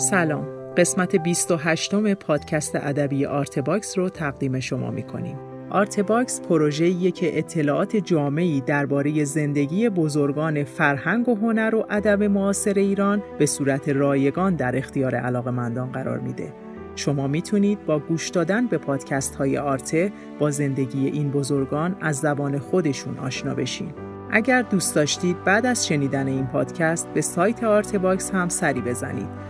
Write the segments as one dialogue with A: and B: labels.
A: سلام. قسمت 28 پادکست ادبی آرتباکس رو تقدیم شما می‌کنیم. آرتباکس پروژه‌ایه که اطلاعات جامعی درباره زندگی بزرگان فرهنگ و هنر و ادب معاصر ایران به صورت رایگان در اختیار علاقمندان قرار میده. شما می‌تونید با گوش دادن به پادکست های آرته با زندگی این بزرگان از زبان خودشون آشنا بشین. اگر دوست داشتید بعد از شنیدن این پادکست به سایت آرت باکس هم سری بزنید.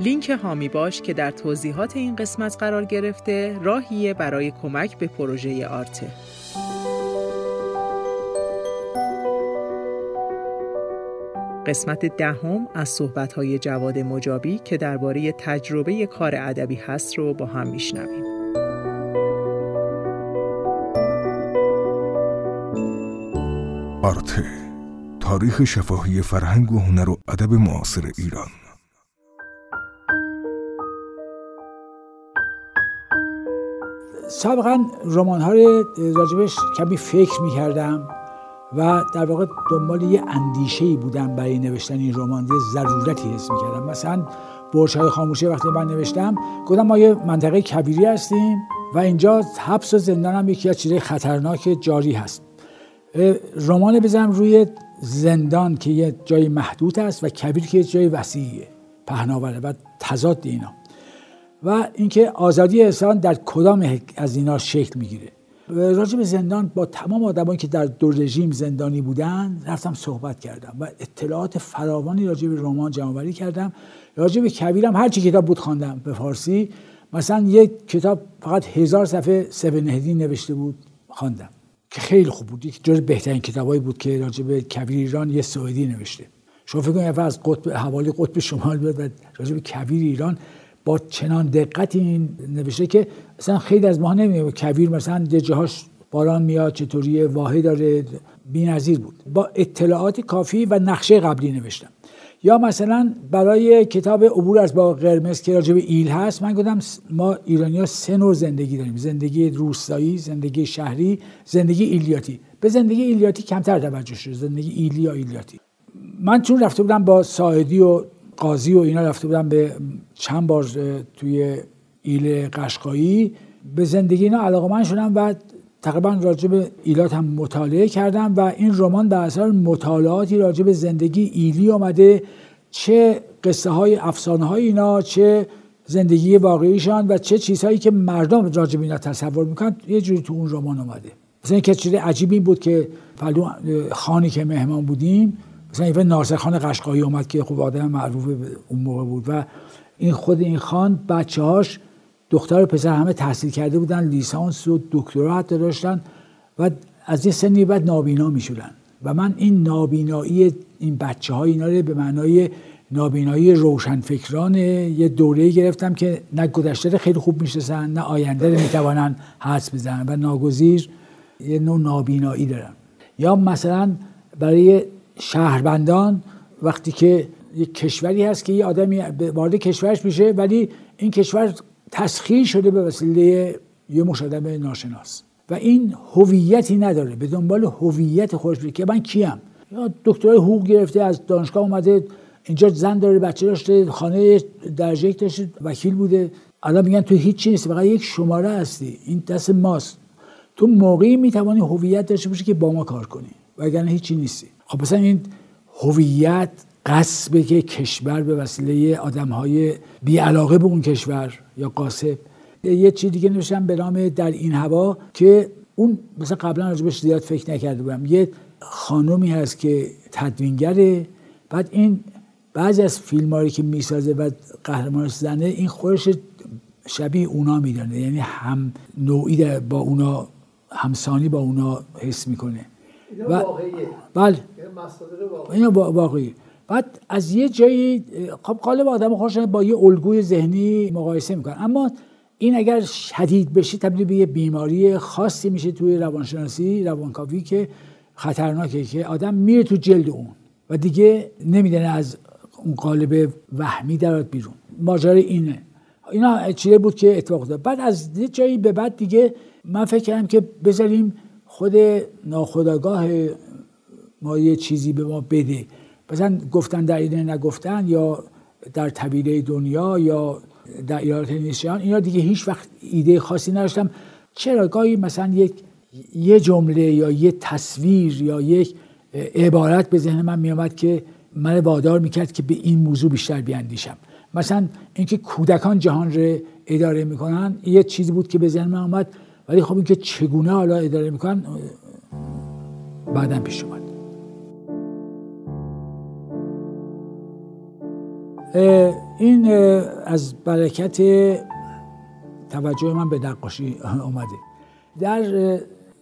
A: لینک هامی باش که در توضیحات این قسمت قرار گرفته راهیه برای کمک به پروژه آرته. قسمت دهم از صحبت‌های جواد مجابی که درباره تجربه کار ادبی هست رو با هم میشنویم.
B: آرته تاریخ شفاهی فرهنگ و هنر و ادب معاصر ایران
C: سابقا رمان ها راجبش کمی فکر می کردم و در واقع دنبال یه اندیشه ای بودم برای نوشتن این رمان یه ضرورتی حس می‌کردم. مثلا برج های خاموشی وقتی من نوشتم گفتم ما یه منطقه کبیری هستیم و اینجا حبس و زندان هم یکی از چیزهای خطرناک جاری هست. رمان بزنم روی زندان که یه جای محدود است و کبیر که یه جای وسیعیه پهناوره و تضاد اینا. و اینکه آزادی انسان در کدام از اینا شکل می‌گیره. راجع به زندان با تمام آدمایی که در دو رژیم زندانی بودن رفتم صحبت کردم و اطلاعات فراوانی راجع به رمان جمع کردم. راجع به کبیرم هر چی کتاب بود خواندم به فارسی. مثلا یک کتاب فقط هزار صفحه سبنهدی نوشته بود خواندم. که خیلی خوب بود. یک جز بهترین کتابایی بود که راجع به کبیر ایران یه سوئدی نوشته. شما فکر کنید از قطب حوالی قطب شمال بیاد و راجع به کبیر ایران با چنان دقت این نوشته که مثلا خیلی از ما نمی‌دونیم کویر مثلا جاهاش باران میاد چطوری واحد داره بی‌نظیر بود. با اطلاعات کافی و نقشه قبلی نوشتم. یا مثلا برای کتاب عبور از باغ قرمز که راجع به ایل هست من گفتم ما ایرانی ها سه نوع زندگی داریم. زندگی روستایی زندگی شهری زندگی ایلیاتی. به زندگی ایلیاتی کمتر توجه شده زندگی ایلی یا ایلیاتی. من چون رفته بودم با ساعدی و قاضی و اینا رفته بودم به چند بار توی ایل قشقایی. به زندگی اینا علاقه من شدم و تقریبا راجع به ایلات هم مطالعه کردم و این رمان به اثر مطالعاتی راجع به زندگی ایلی آمده چه قصه های افسانه های اینا چه زندگی واقعیشان و چه چیزهایی که مردم راجع به اینا تصور می‌کنن یه جوری تو اون رمان اومده. مثلا اینکه چیز عجیبی بود که پلو خانی که مهمان بودیم مثلا این ناصر خان قشقایی اومد که خوب آدم معروف اون موقع بود و این خود این خان بچه هاش دختر و پسر همه تحصیل کرده بودن لیسانس و دکترا حتی داشتن و از یه سنی بعد نابینا می‌شدن. و من این نابینایی این بچه های اینا به معنای نابینایی روشنفکران یه دوره گرفتم که نه گذشته خیلی خوب می‌شناسن نه آینده رو می‌توانن حدس بزنن و ناگزیر یه نوع نابینایی دارن یا مثلا برای شهروندان وقتی که یک کشوری هست که یه آدمی وارد کشورش میشه ولی این کشور تسخیر شده به وسیله یه مش ناشناس. و این هویتی نداره به دنبال هویت خودش که من کیم. یا دکترای حقوق گرفته از دانشگاه اومده اینجا زن داره بچه داشته خانه درجه یک داشته وکیل بوده. الان میگن تو هیچ نیست فقط یک شماره هستی. این دست ماست. تو موقعی می‌توانی هویت داشته باشی که با ما کار کنی. وگرنه هیچی نیستی. خب مثلا این هویت قصب که کشور به وسیله آدم های بیعلاقه به اون کشور یا قاسب یه چیز دیگه نوشتم به نام در این هوا که اون مثلا قبلا راجبش زیاد فکر نکرده بودم. یه خانومی هست که تدوینگره. بعد این بعضی از فیلم که می‌سازه و قهرمانش زنه این خودش شبیه اونا میدانه یعنی هم نوعی با اونا همسانی با اونا حس می‌کنه.
D: و واقعیه.
C: بله. اینا واقعی بعد از یه جایی خب قالب آدم خوش با یه الگوی ذهنی مقایسه می‌کنن. اما این اگر شدید بشه تبدیل به یه بیماری خاصی میشه توی روانشناسی روانکاوی که خطرناکه که آدم میره تو جلد اون و دیگه نمی‌دونه از اون قالب وهمی درات بیرون. ماجرا اینه. اینا چیه بود که اتفاق افتاد. بعد از یه جایی به بعد دیگه من فکر کردم که بذاریم خود ناخداگاه ما یه چیزی به ما بده. مثلا گفتن در ایده نگفتن یا در طبیله دنیا یا در ایالات نیستیان اینا دیگه هیچ وقت ایده خاصی نداشتم چرا؟ گاهی مثلا یک یه جمله یا یه تصویر یا یک عبارت به ذهن من میامد که من وادار می‌کرد که به این موضوع بیشتر بیاندیشم. مثلا اینکه کودکان جهان رو اداره می‌کنن یه چیزی بود که به ذهن من آمد. ولی خب اینکه چگونه حالا اداره می‌کنن بعدا پیش اومد. این از برکت توجه من به نقاشی اومده. در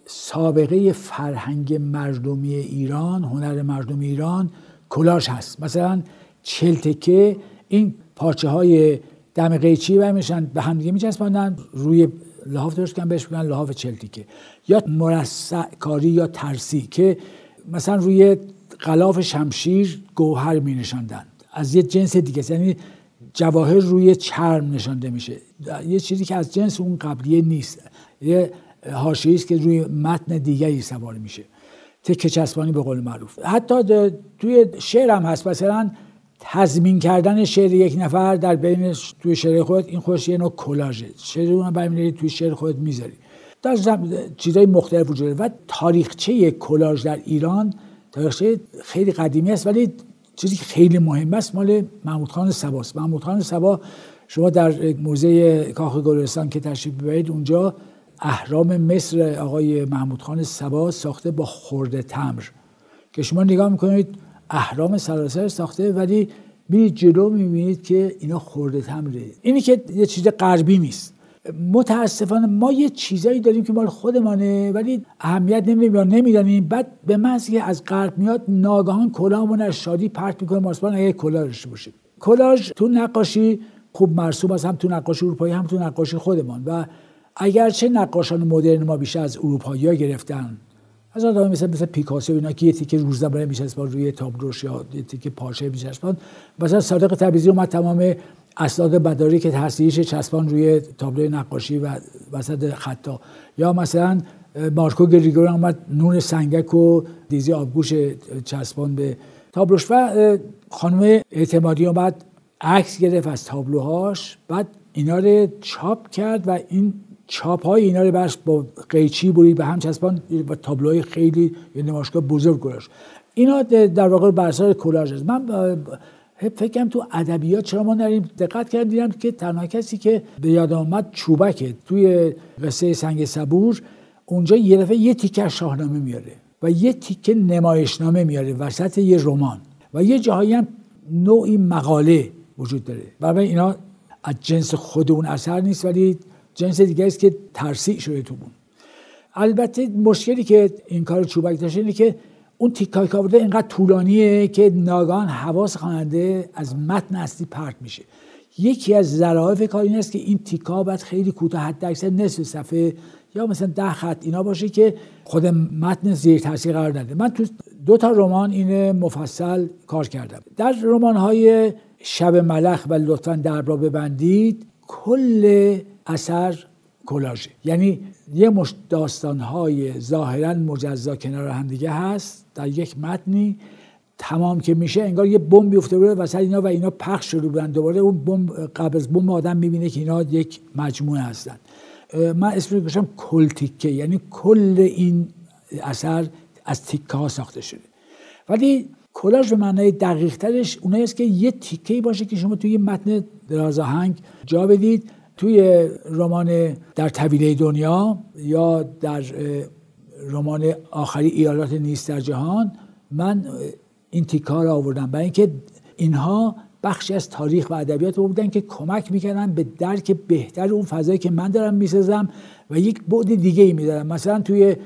C: سابقه فرهنگ مردمی ایران هنر مردمی ایران کلاش هست. مثلا چلتکه این پارچه های دم قیچی برمیشن؟ به هم دیگه میچسباندن روی لحاف درست بهش میگن لحاف چلتیکه. یا مرصع کاری یا ترسی که مثلا روی غلاف شمشیر گوهر می نشاندن از یه جنس دیگه یعنی جواهر روی چرم نشانده میشه. یه چیزی که از جنس اون قبلیه نیست. یه حاشیه است که روی متن دیگری سوار میشه. تکه چسبانی به قول معروف. حتی توی شعر هم هست مثلا تضمین کردن شعر یک نفر در بین توی شعر خودت این خوش یه نوع کلاژه. شعر اون برمی‌داری توی شعر خودت می‌ذاری. در چیزای مختلف وجود و تاریخچه کلاژ در ایران تاریخچه خیلی قدیمی است ولی چیزی که خیلی مهم است مال محمود خان سباست. محمود خان سبا شما در موزه کاخ گلستان که تشریف ببرید اونجا اهرام مصر آقای محمود خان سبا ساخته با خورده تمر. که شما نگاه می‌کنید اهرام سراسر ساخته ولی میرید جلو می‌بینید که اینا خورده تمره. اینی که یه چیز غربی نیست. متاسفانه ما یه چیزایی داریم که مال خودمانه ولی اهمیت نمیدیم یا نمی‌دانیم. بعد به محض که از غرب میاد ناگهان کلاهمون از شادی پرت می‌کنه. ماسپان اگه داشته باشه کلاژ تو نقاشی خوب مرسوم است. هم تو نقاشی اروپایی هم تو نقاشی خودمان. و اگرچه نقاشان مدرن ما بیشتر از اروپایی ها گرفتن از آدم مثل مثل پیکاسو اینا که یه تیکه روزنامه میچسبن روی تابلوش یا یه تیکه پاشه میچسبن مثلا صادق تبریزی اومد تمام اسناد مداری که تحصیلیش چسبان روی تابلو نقاشی و وسط خطا. یا مثلا مارکو گریگور اومد نون سنگک و دیزی آبگوش چسبان به تابلوش و خانم اعتمادی اومد عکس گرفت از تابلوهاش بعد اینا رو چاپ کرد و این چاپ های اینا رو برش با قیچی برید به هم چسبان و تابلوهای خیلی یه نمایشگاه بزرگ گذاشت. اینا در واقع برسار کلاژ است. من فکرم تو ادبیات چرا ما نریم؟ دقت کردیم که تنها کسی که به یاد آمد چوبکه. توی قصه سنگ صبور اونجا یه دفعه یه تیکه شاهنامه میاره و یه تیکه نمایشنامه میاره وسط یه رمان. و یه جاهایی هم نوعی مقاله وجود داره. برای اینا از جنس خود اون اثر نیست ولی جنس دیگه است که ترسیع شده تو بون البته مشکلی که این کار چوبک داشته اینه که اون تیکای که اینقدر طولانیه که ناگان حواس خواننده از متن اصلی پرت میشه. یکی از ظرافت کار این است که این تیکا باید خیلی کوتاه حد اکثر نصف صفحه یا مثلا ده خط اینا باشه که خود متن زیر تاثیر قرار نده. من تو دو تا رمان این مفصل کار کردم. در رمان های شب ملخ و لطفا دربا ببندید کل اثر کلاژه. یعنی یه مش داستانهای ظاهرا مجزا کنار هم دیگه هست در یک متنی. تمام که میشه انگار یه بمب بیفته بوده وسط اینا و اینا پخش شده بودن. دوباره اون بمب قبل از بمب آدم می‌بینه که اینا یک مجموعه هستن. من اسمش گذاشتم کل تیکه یعنی کل این اثر از تیکه ها ساخته شده. ولی کلاژ به معنای دقیق ترش اونایی است که یه تیکه باشه که شما توی متن درازاهنگ جا بدید توی رمان در طویله دنیا یا در رمان آخری ایالات نیست در جهان من این تیکا رو آوردم. برای اینکه اینها بخشی از تاریخ و ادبیات بودن که کمک می‌کردن به درک بهتر اون فضایی که من دارم می‌سازم و یک بعد دیگه ای میدارم. مثلا توی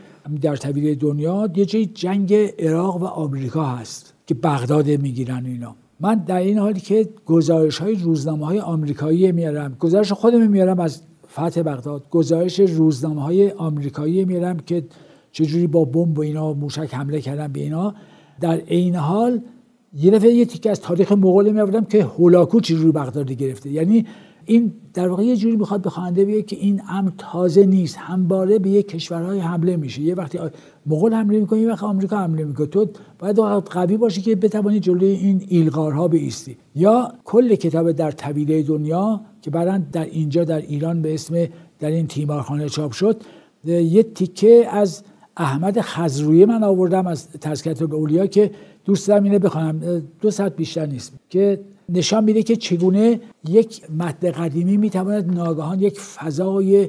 C: در طویله دنیا یه جنگ عراق و آمریکا هست که بغداد می‌گیرن اینا. من در این حالی که گزارش های روزنامه های آمریکایی میارم گزارش خودم میارم از فتح بغداد گزارش روزنامه های آمریکایی میارم که چجوری با بمب و اینا موشک حمله کردن به اینا. در عین حال یه دفعه یه تیکه از تاریخ مغول میآوردم که هولاکو چجوری بغداد گرفته. یعنی این در واقع یه جوری می‌خواد به خواننده بگه که این امر تازه نیست همباره به یک کشورهای حمله میشه. یه وقتی مغول حمله می‌کنه یه وقت آمریکا حمله می‌کنه. تو باید قوی باشی که بتوانی جلوی این ایلغارها بیستی. یا کل کتاب در طویله دنیا که بعدا در اینجا در ایران به اسم در این تیمارخانه چاپ شد یه تیکه از احمد خزروی من آوردم از تذکرت اولیا که دوست دارم اینه بخوانم دو ساعت بیشتر نیست. که نشان میده که چگونه یک متن قدیمی می‌تواند ناگهان یک فضای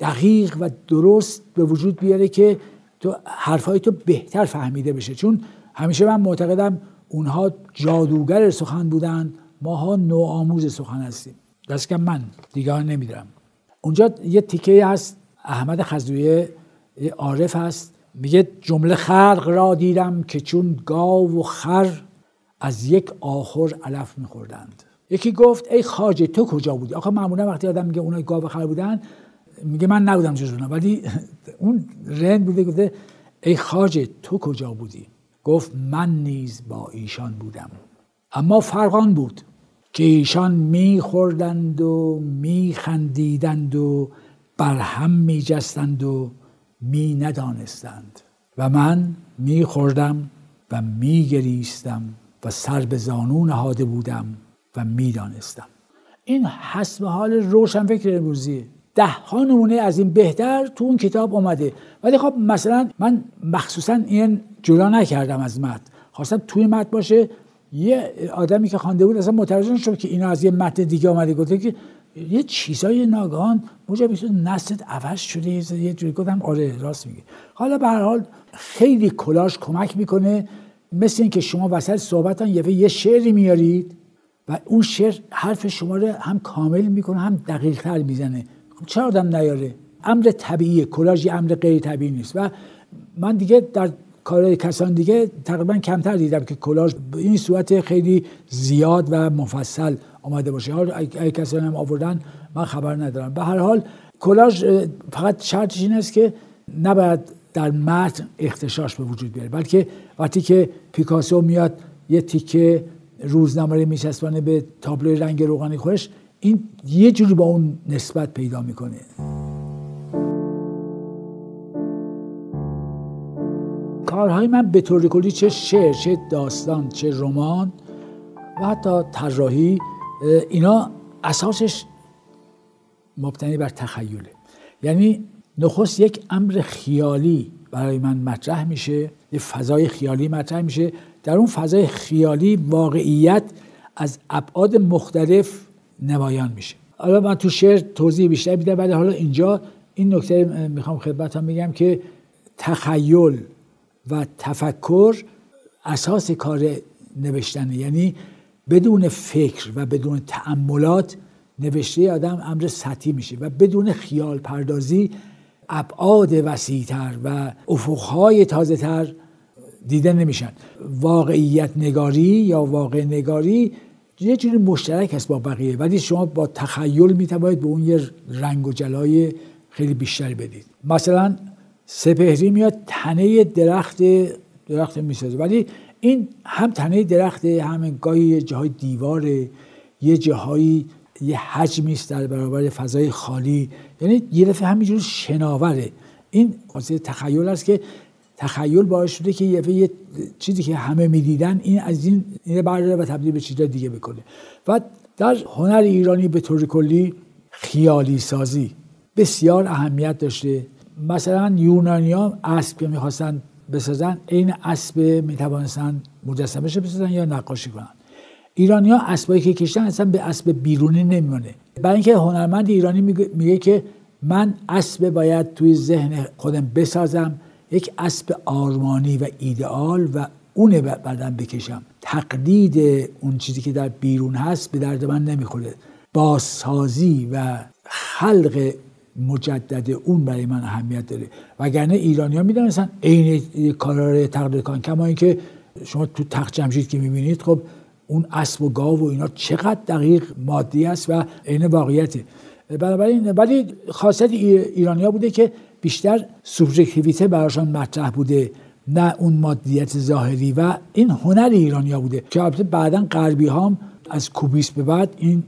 C: دقیق و درست به وجود بیاره که تو حرفهای تو بهتر فهمیده بشه. چون همیشه من معتقدم اونها جادوگر سخن بودن ماها نوآموز سخن هستیم. دست که من دیگه نمیدارم. اونجا یه تیکه هست احمد خزویه عارف هست. میگه جمله خلق را دیدم که چون گاو و خر از یک آخر علف میخوردند. یکی گفت ای خاجه تو کجا بودی؟ آخه معمولا وقتی آدم میگه اونای گاو خر بودن میگه من نبودم جزونا ولی اون رند بوده گفته ای خاجه تو کجا بودی؟ گفت من نیز با ایشان بودم. اما فرقان بود که ایشان میخوردند و میخندیدند و بر هم میجستند و می ندانستند و من میخوردم و میگریستم. و سر به زانو نهاده بودم و می‌دانستم. این حسب حال روشن فکر امروزیه ده ها نمونه از این بهتر تو اون کتاب اومده. ولی خب مثلا من مخصوصا این جدا نکردم از متن. خواستم توی متن باشه. یه آدمی که خوانده بود اصلا متوجه شد که اینا از یه متن دیگه اومده. گفته که یه چیزای ناگهان موجب میشه نسلت عوض شده. یه جوری گفتم آره راست میگه. حالا به هر حال خیلی کلاش کمک می‌کنه. مثل اینکه شما وسط صحبتان یه یه شعری میارید و اون شعر حرف شما رو هم کامل می‌کنه هم دقیق تر می‌زنه. خب چرا آدم نیاره؟ امر طبیعیه کلاژ امر غیر طبیعی نیست. و من دیگه در کارهای کسان دیگه تقریبا کمتر دیدم که کلاژ به این صورت خیلی زیاد و مفصل آمده باشه. حال ای کسانی هم آوردن من خبر ندارم. به هر حال کلاژ فقط شرطش این است که نباید در متن اختشاش به وجود بیاره. بلکه وقتی که پیکاسو میاد یه تیکه روزنامه رو میچسبانه به تابلوی رنگ روغنی خودش این یه جوری با اون نسبت پیدا می‌کنه. کارهای من به طور کلی چه شعر چه داستان چه رمان و حتی طراحی اینا اساسش مبتنی بر تخیله. یعنی نخست یک امر خیالی برای من مطرح میشه یه فضای خیالی مطرح میشه. در اون فضای خیالی واقعیت از ابعاد مختلف نمایان میشه. حالا من تو شعر توضیح بیشتر میدم ولی حالا اینجا این نکته می‌خوام خدمتتون میگم که تخیل و تفکر اساس کار نوشتنه. یعنی بدون فکر و بدون تأملات نوشته آدم امر سطحی میشه و بدون خیال پردازی ابعاد وسیعتر و افقهای تازه تر دیده نمیشن. واقعیت نگاری یا واقع نگاری یه جوری مشترک است با بقیه. ولی شما با تخیل می‌توانید به اون یه رنگ و جلای خیلی بیشتری بدید. مثلا سپهری میاد تنه درخت درخت می‌سازه. ولی این هم تنه درخته هم گاهی یه جاهای دیواره یه جاهایی یه حجمی است در برابر فضای خالی. یعنی یه دفعه همینجور شناوره. این قضیه تخیل است که تخیل باعث شده که یه چیزی که همه می‌دیدن این از این این برداره و تبدیل به چیز دیگه بکنه. و در هنر ایرانی به طور کلی خیالی سازی بسیار اهمیت داشته. مثلا یونانیان اسب که می‌خواستن بسازن عین اسب می‌توانستن مجسمه بسازن یا نقاشی کنن. ایرانی ها اسبایی که کشتن اصلا به اسب بیرونی نمیمونه. برای اینکه هنرمند ایرانی میگه, که من اسب باید توی ذهن خودم بسازم یک اسب آرمانی و ایدئال و اون بعدم بکشم. تقلید اون چیزی که در بیرون هست به درد من نمی‌خوره. بازسازی و خلق مجدد اون برای من اهمیت داره. وگرنه ایرانی ها می‌دونستن عین کارا تقلید کنن. کما اینکه شما تو تخت جمشید که می‌بینید خب اون اسب و گاو و اینا چقدر دقیق مادی است و عین واقعیته. بنابراین ولی خاصیت ایرانیا بوده که بیشتر سوبژکتیویته براشان مطرح بوده نه اون مادیت ظاهری و این هنر ایرانیا بوده که البته بعدا غربی هم از کوبیس به بعد این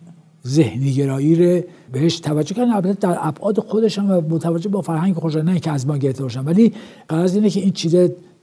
C: ذهنی گرایی رو بهش توجه کردن. البته در ابعاد خودشان و متوجه با فرهنگ خودشان که از ما گرفته باشن. ولی قرار اینه که این چیز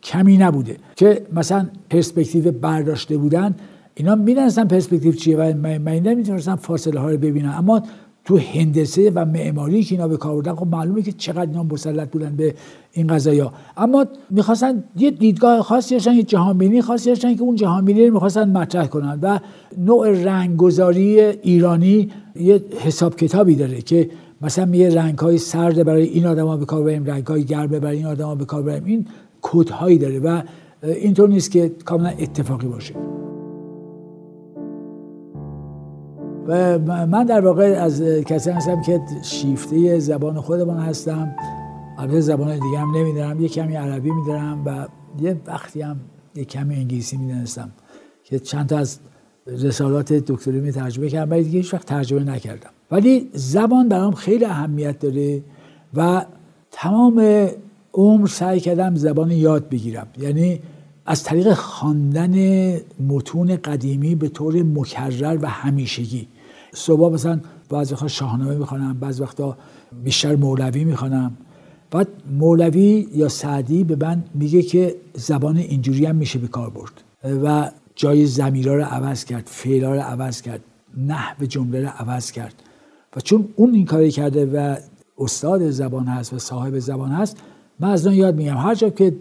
C: کمی نبوده. که مثلا پرسپکتیو برداشته بودن اینا می‌دونستن پرسپکتیو چیه و من نمی‌تونستن فاصله ها رو ببینن اما تو هندسه و معماری که اینا به کار بردن خب معلومه که چقدر اینا مسلط بودن به این قضايا اما می‌خواستن یه دیدگاه خاصی داشتن یه جهانبینی خاصی داشتن که اون جهانبینی رو می‌خواستن مطرح کنن و نوع رنگگذاری ایرانی یه حساب کتابی داره که مثلا میگه رنگ های سرد برای این آدما به کار بریم رنگ های گرم برای این آدما به کار بریم. این کد هایی داره و اینطور نیست که کاملا اتفاقی باشه. و من در واقع از کسی هستم که شیفته زبان خودمان هستم. البته زبان دیگه هم نمیدارم یه کمی عربی میدارم و یه وقتی هم یه کمی انگلیسی می‌دونستم که چند تا از رسالات دکتری می ترجمه کردم ولی دیگه هیچ وقت ترجمه نکردم. ولی زبان برام خیلی اهمیت داره و تمام عمر سعی کردم زبان یاد بگیرم. یعنی از طریق خواندن متون قدیمی به طور مکرر و همیشگی. صبح مثلا بعضی وقتا شاهنامه می‌خوانم بعض وقتا بیشتر مولوی می‌خوانم بعد مولوی یا سعدی به من میگه که زبان اینجوری هم میشه به کار برد و جای زمیرا رو عوض کرد فعلا رو عوض کرد نحو جمله رو عوض کرد. و چون اون این کاری کرده و استاد زبان هست و صاحب زبان هست من از اون یاد میگم هر جا که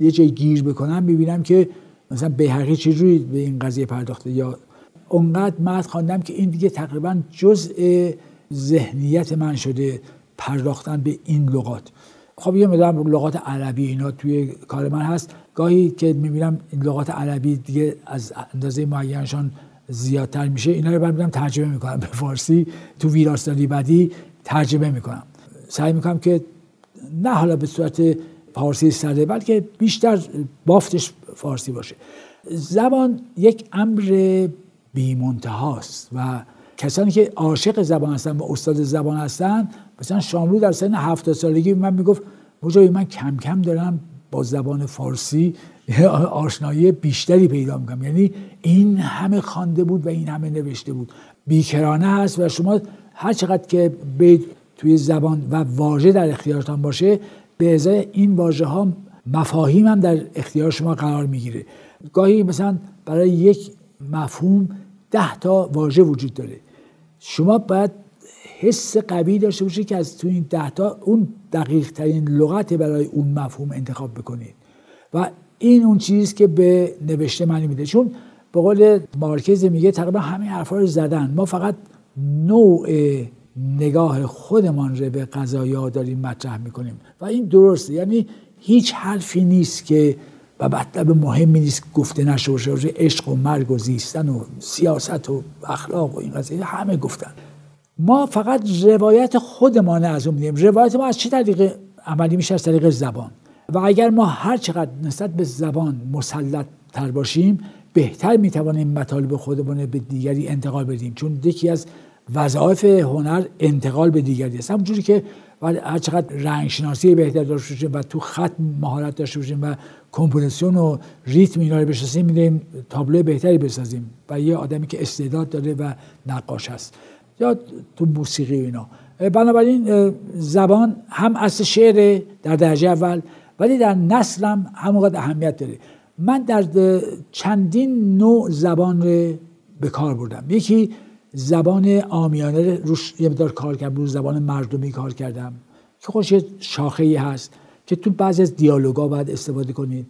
C: یه جای گیر بکنم می‌بینم که مثلا به چجوری به این قضیه پرداخته یا اونقدر مد خواندم که این دیگه تقریبا جزء ذهنیت من شده پرداختن به این لغات. خب یه مدام لغات عربی اینا توی کار من هست. گاهی که می‌بینم لغات عربی دیگه از اندازه معینشان زیادتر میشه اینا رو برمیدم ترجمه می‌کنم. به فارسی تو ویراستاری بعدی ترجمه می‌کنم. سعی می‌کنم که نه حالا به صورت فارسی سرده بلکه بیشتر بافتش فارسی باشه. زبان یک امر بیمنتهاست و کسانی که عاشق زبان هستن و استاد زبان هستن مثلا شاملو در سن هفته سالگی من می‌گفت مجایی من کم کم دارم با زبان فارسی آشنایی بیشتری پیدا می‌کنم. یعنی این همه خوانده بود و این همه نوشته بود. بیکرانه هست و شما هر چقدر که به توی زبان و واژه در اختیارتان باشه به ازای این واژه ها مفاهیم هم در اختیار شما قرار می‌گیره. گاهی مثلا برای یک مفهوم ده تا واژه وجود داره. شما باید حس قوی داشته باشید که از تو این ده تا اون دقیق ترین لغت برای اون مفهوم انتخاب بکنید. و این اون چیزی که به نوشته معنی میده. چون به قول مارکز میگه تقریبا همه حرفا رو زدن. ما فقط نوع نگاه خودمان رو به قضایا داریم مطرح می‌کنیم. و این درسته. یعنی هیچ حرفی نیست که و مطلب مهمی نیست گفته نشه باشه عشق و مرگ و زیستن و سیاست و اخلاق و این قضیه همه گفتن. ما فقط روایت خودمان از اون میدیم. روایت ما از چه طریق عملی میشه از طریق زبان. و اگر ما هر چقدر نسبت به زبان مسلط تر باشیم بهتر می‌توانیم مطالب خودمان به دیگری انتقال بدیم. چون یکی از وظایف هنر انتقال به دیگری است. همونجوری که هر چقدر رنگ شناسی بهتر داشته باشیم و تو خط مهارت داشته باشیم و کمپوزیسیون و ریتم اینا رو بشناسیم می‌تونیم تابلو بهتری بسازیم و یه آدمی که استعداد داره و نقاش هست. یا تو موسیقی و اینا. بنابراین زبان هم اصل شعر در درجه اول ولی در نسل هم همونقدر اهمیت داره. من در چندین نوع زبان رو به کار بردم. یکی زبان آمیانه روش یه مدار کار کردم روش زبان مردمی کار کردم که خوش یه شاخه ای هست که تو بعضی از دیالوگا باید استفاده کنید.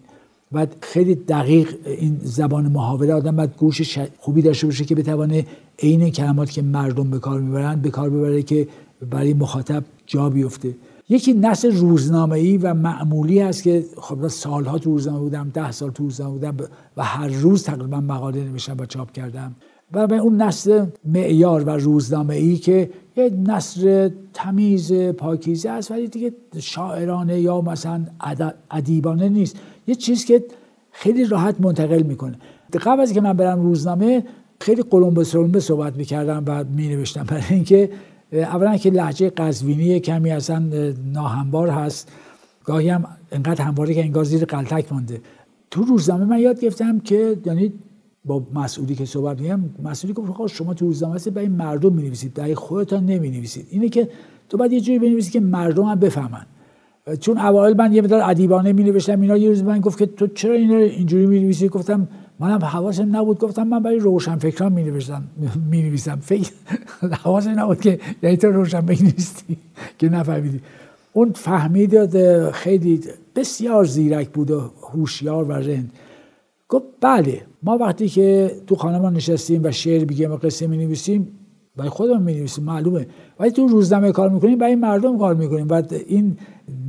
C: و خیلی دقیق این زبان محاوره آدم باید گوش خوبی داشته باشه که بتوانه عین کلمات که مردم به کار می‌برن به کار ببره که برای مخاطب جا بیفته. یکی نسل روزنامه ای و معمولی هست که خب سالها تو روزنامه بودم ده سال تو روزنامه بودم و هر روز تقریبا مقاله نوشتم و چاپ کردم. و به اون نسل معیار و روزنامه ای که یه نسل تمیز پاکیزه است ولی دیگه شاعرانه یا مثلا ادیبانه نیست. یه چیز که خیلی راحت منتقل می‌کنه. قبل از که من برم روزنامه خیلی قلمبه سرمبه صحبت می‌کردم و مینوشتم. برای اینکه اولا که لحجه قزوینی کمی اصلا ناهموار هست. گاهی هم انقدر همواره که انگار زیر قلتک مانده. تو روزنامه من یاد گرفتم که یعنی با مسئولی که صحبت میگم مسئولی گفت شما تو روزنامه هست برای مردم می‌نویسید. برای خودتان نمی‌نویسید. اینه که تو باید یه جوری بنویسی که مردم هم بفهمن. چون اوایل من یه مقدار ادیبانه می نوشتم اینا یه روز من گفت که تو چرا اینا اینجوری می نویسی گفتم منم حواسم نبود. گفتم من برای روشن فکران می نوشتم می نویسم فکر حواسم نبود که یعنی تو روشن نیستی که نفهمیدی. اون فهمید خیلی بسیار زیرک بود و هوشیار و رند. گفت بله ما وقتی که تو خانه ما نشستیم و شعر بگیم و قصه می نویسیم برای خودمون می نویسیم معلومه. ولی تو روزنامه کار می‌کنیم برای مردم کار می‌کنیم و این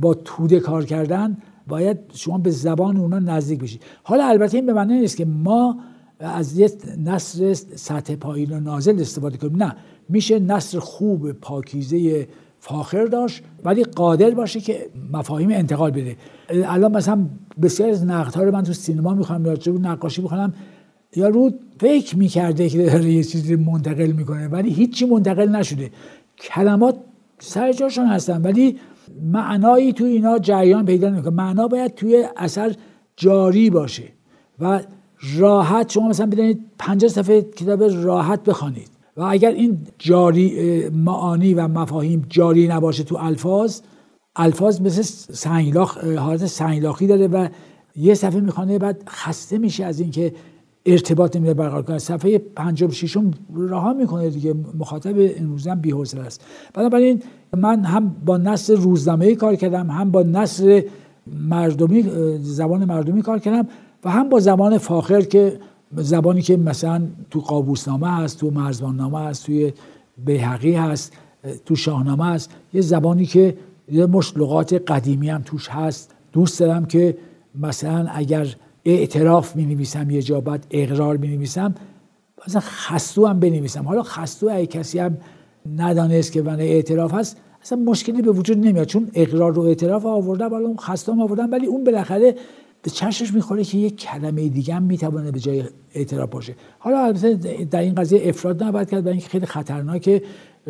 C: با توده کار کردن باید شما به زبان اونا نزدیک بشید حالا البته این به معنی نیست که ما از یه نصر سطح پایین و نازل استفاده کنیم. نه میشه نصر خوب پاکیزه فاخر داشت ولی قادر باشه که مفاهیم انتقال بده. الان مثلا بسیار از نقدها رو من تو سینما می‌خوام یا نقاشی می‌خوام یا رو فکر می‌کرده که داره یه چیزی منتقل می‌کنه ولی هیچی منتقل نشده. کلمات سر جاشون هستن ولی معنایی تو اینا جریان پیدا نمی‌کنه. معنا باید توی اثر جاری باشه و راحت شما مثلا بدانید 50 صفحه کتاب راحت بخوانید و اگر این جاری معانی و مفاهیم جاری نباشه تو الفاظ الفاظ مثل سنگلاخ حالت سنگلاخی داره و یه صفحه می‌خوانه بعد خسته میشه از اینکه ارتباط نمیده برقرار کنه. صفحه پنجم ششم رها می‌کنه دیگه مخاطب امروزی هم بی‌حوصله است. بنابراین من هم با نصر روزنامه کار کردم هم با نصر مردمی زبان مردمی کار کردم و هم با زبان فاخر که زبانی که مثلا تو قابوسنامه هست تو مرزباننامه هست توی بیحقی هست تو شاهنامه هست یه زبانی که یه مشت لغات قدیمی هم توش هست. دوست دارم که مثلا اگر اعتراف می نویسم یه جا بعد اقرار می نویسم مثلا خستو هم بنویسم. حالا خستو ای کسی هم ندانست که من اعتراف هست اصلا مشکلی به وجود نمیاد. چون اقرار رو اعتراف آورده بالا اون خستو هم آوردن ولی اون بالاخره به چشمش می‌خوره که یک کلمه دیگه هم می‌تونه به جای اعتراف باشه. حالا البته در این قضیه افراد نباید کرد اینکه خیلی خطرناکه.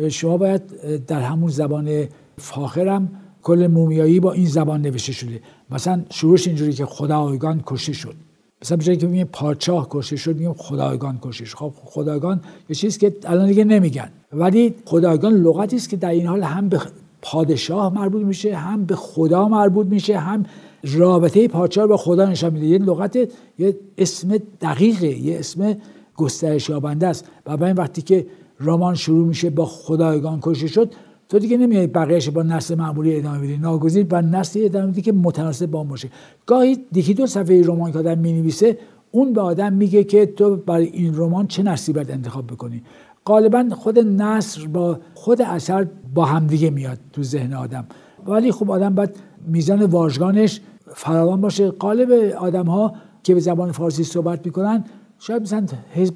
C: شما باید در همون زبان فاخرم کل مومیایی با این زبان نوشته شده. مثلا شروعش اینجوری که خدایگان کشته شد. مثلا بجایی که میگه پادشاه کشته شد میگیم خدایگان کشته شد. خب خدایگان یه چیز که الان دیگه نمیگن. ولی خدایگان لغتی است که در این حال هم به پادشاه مربوط میشه هم به خدا مربوط میشه هم رابطه پادشاه با خدا نشان میده. یه لغت یه اسم دقیقه یه اسم گسترش یابنده است. و این وقتی که رمان شروع میشه با خدایگان کشته شد تو دیگه نمیای بقیهش با نسل معمولی ادامه بدی. ناگزیر با نسل ادامه بدی که متناسب با اون باشه. گاهی یکی دو صفحه رمان که آدم می‌نویسه اون به آدم میگه که تو برای این رمان چه نسلی باید انتخاب بکنی. غالبا خود نصر با خود اثر با همدیگه میاد تو ذهن آدم. ولی خب آدم باید میزان واژگانش فراوان باشه. قالب آدم ها که به زبان فارسی صحبت می‌کنن شاید مثلا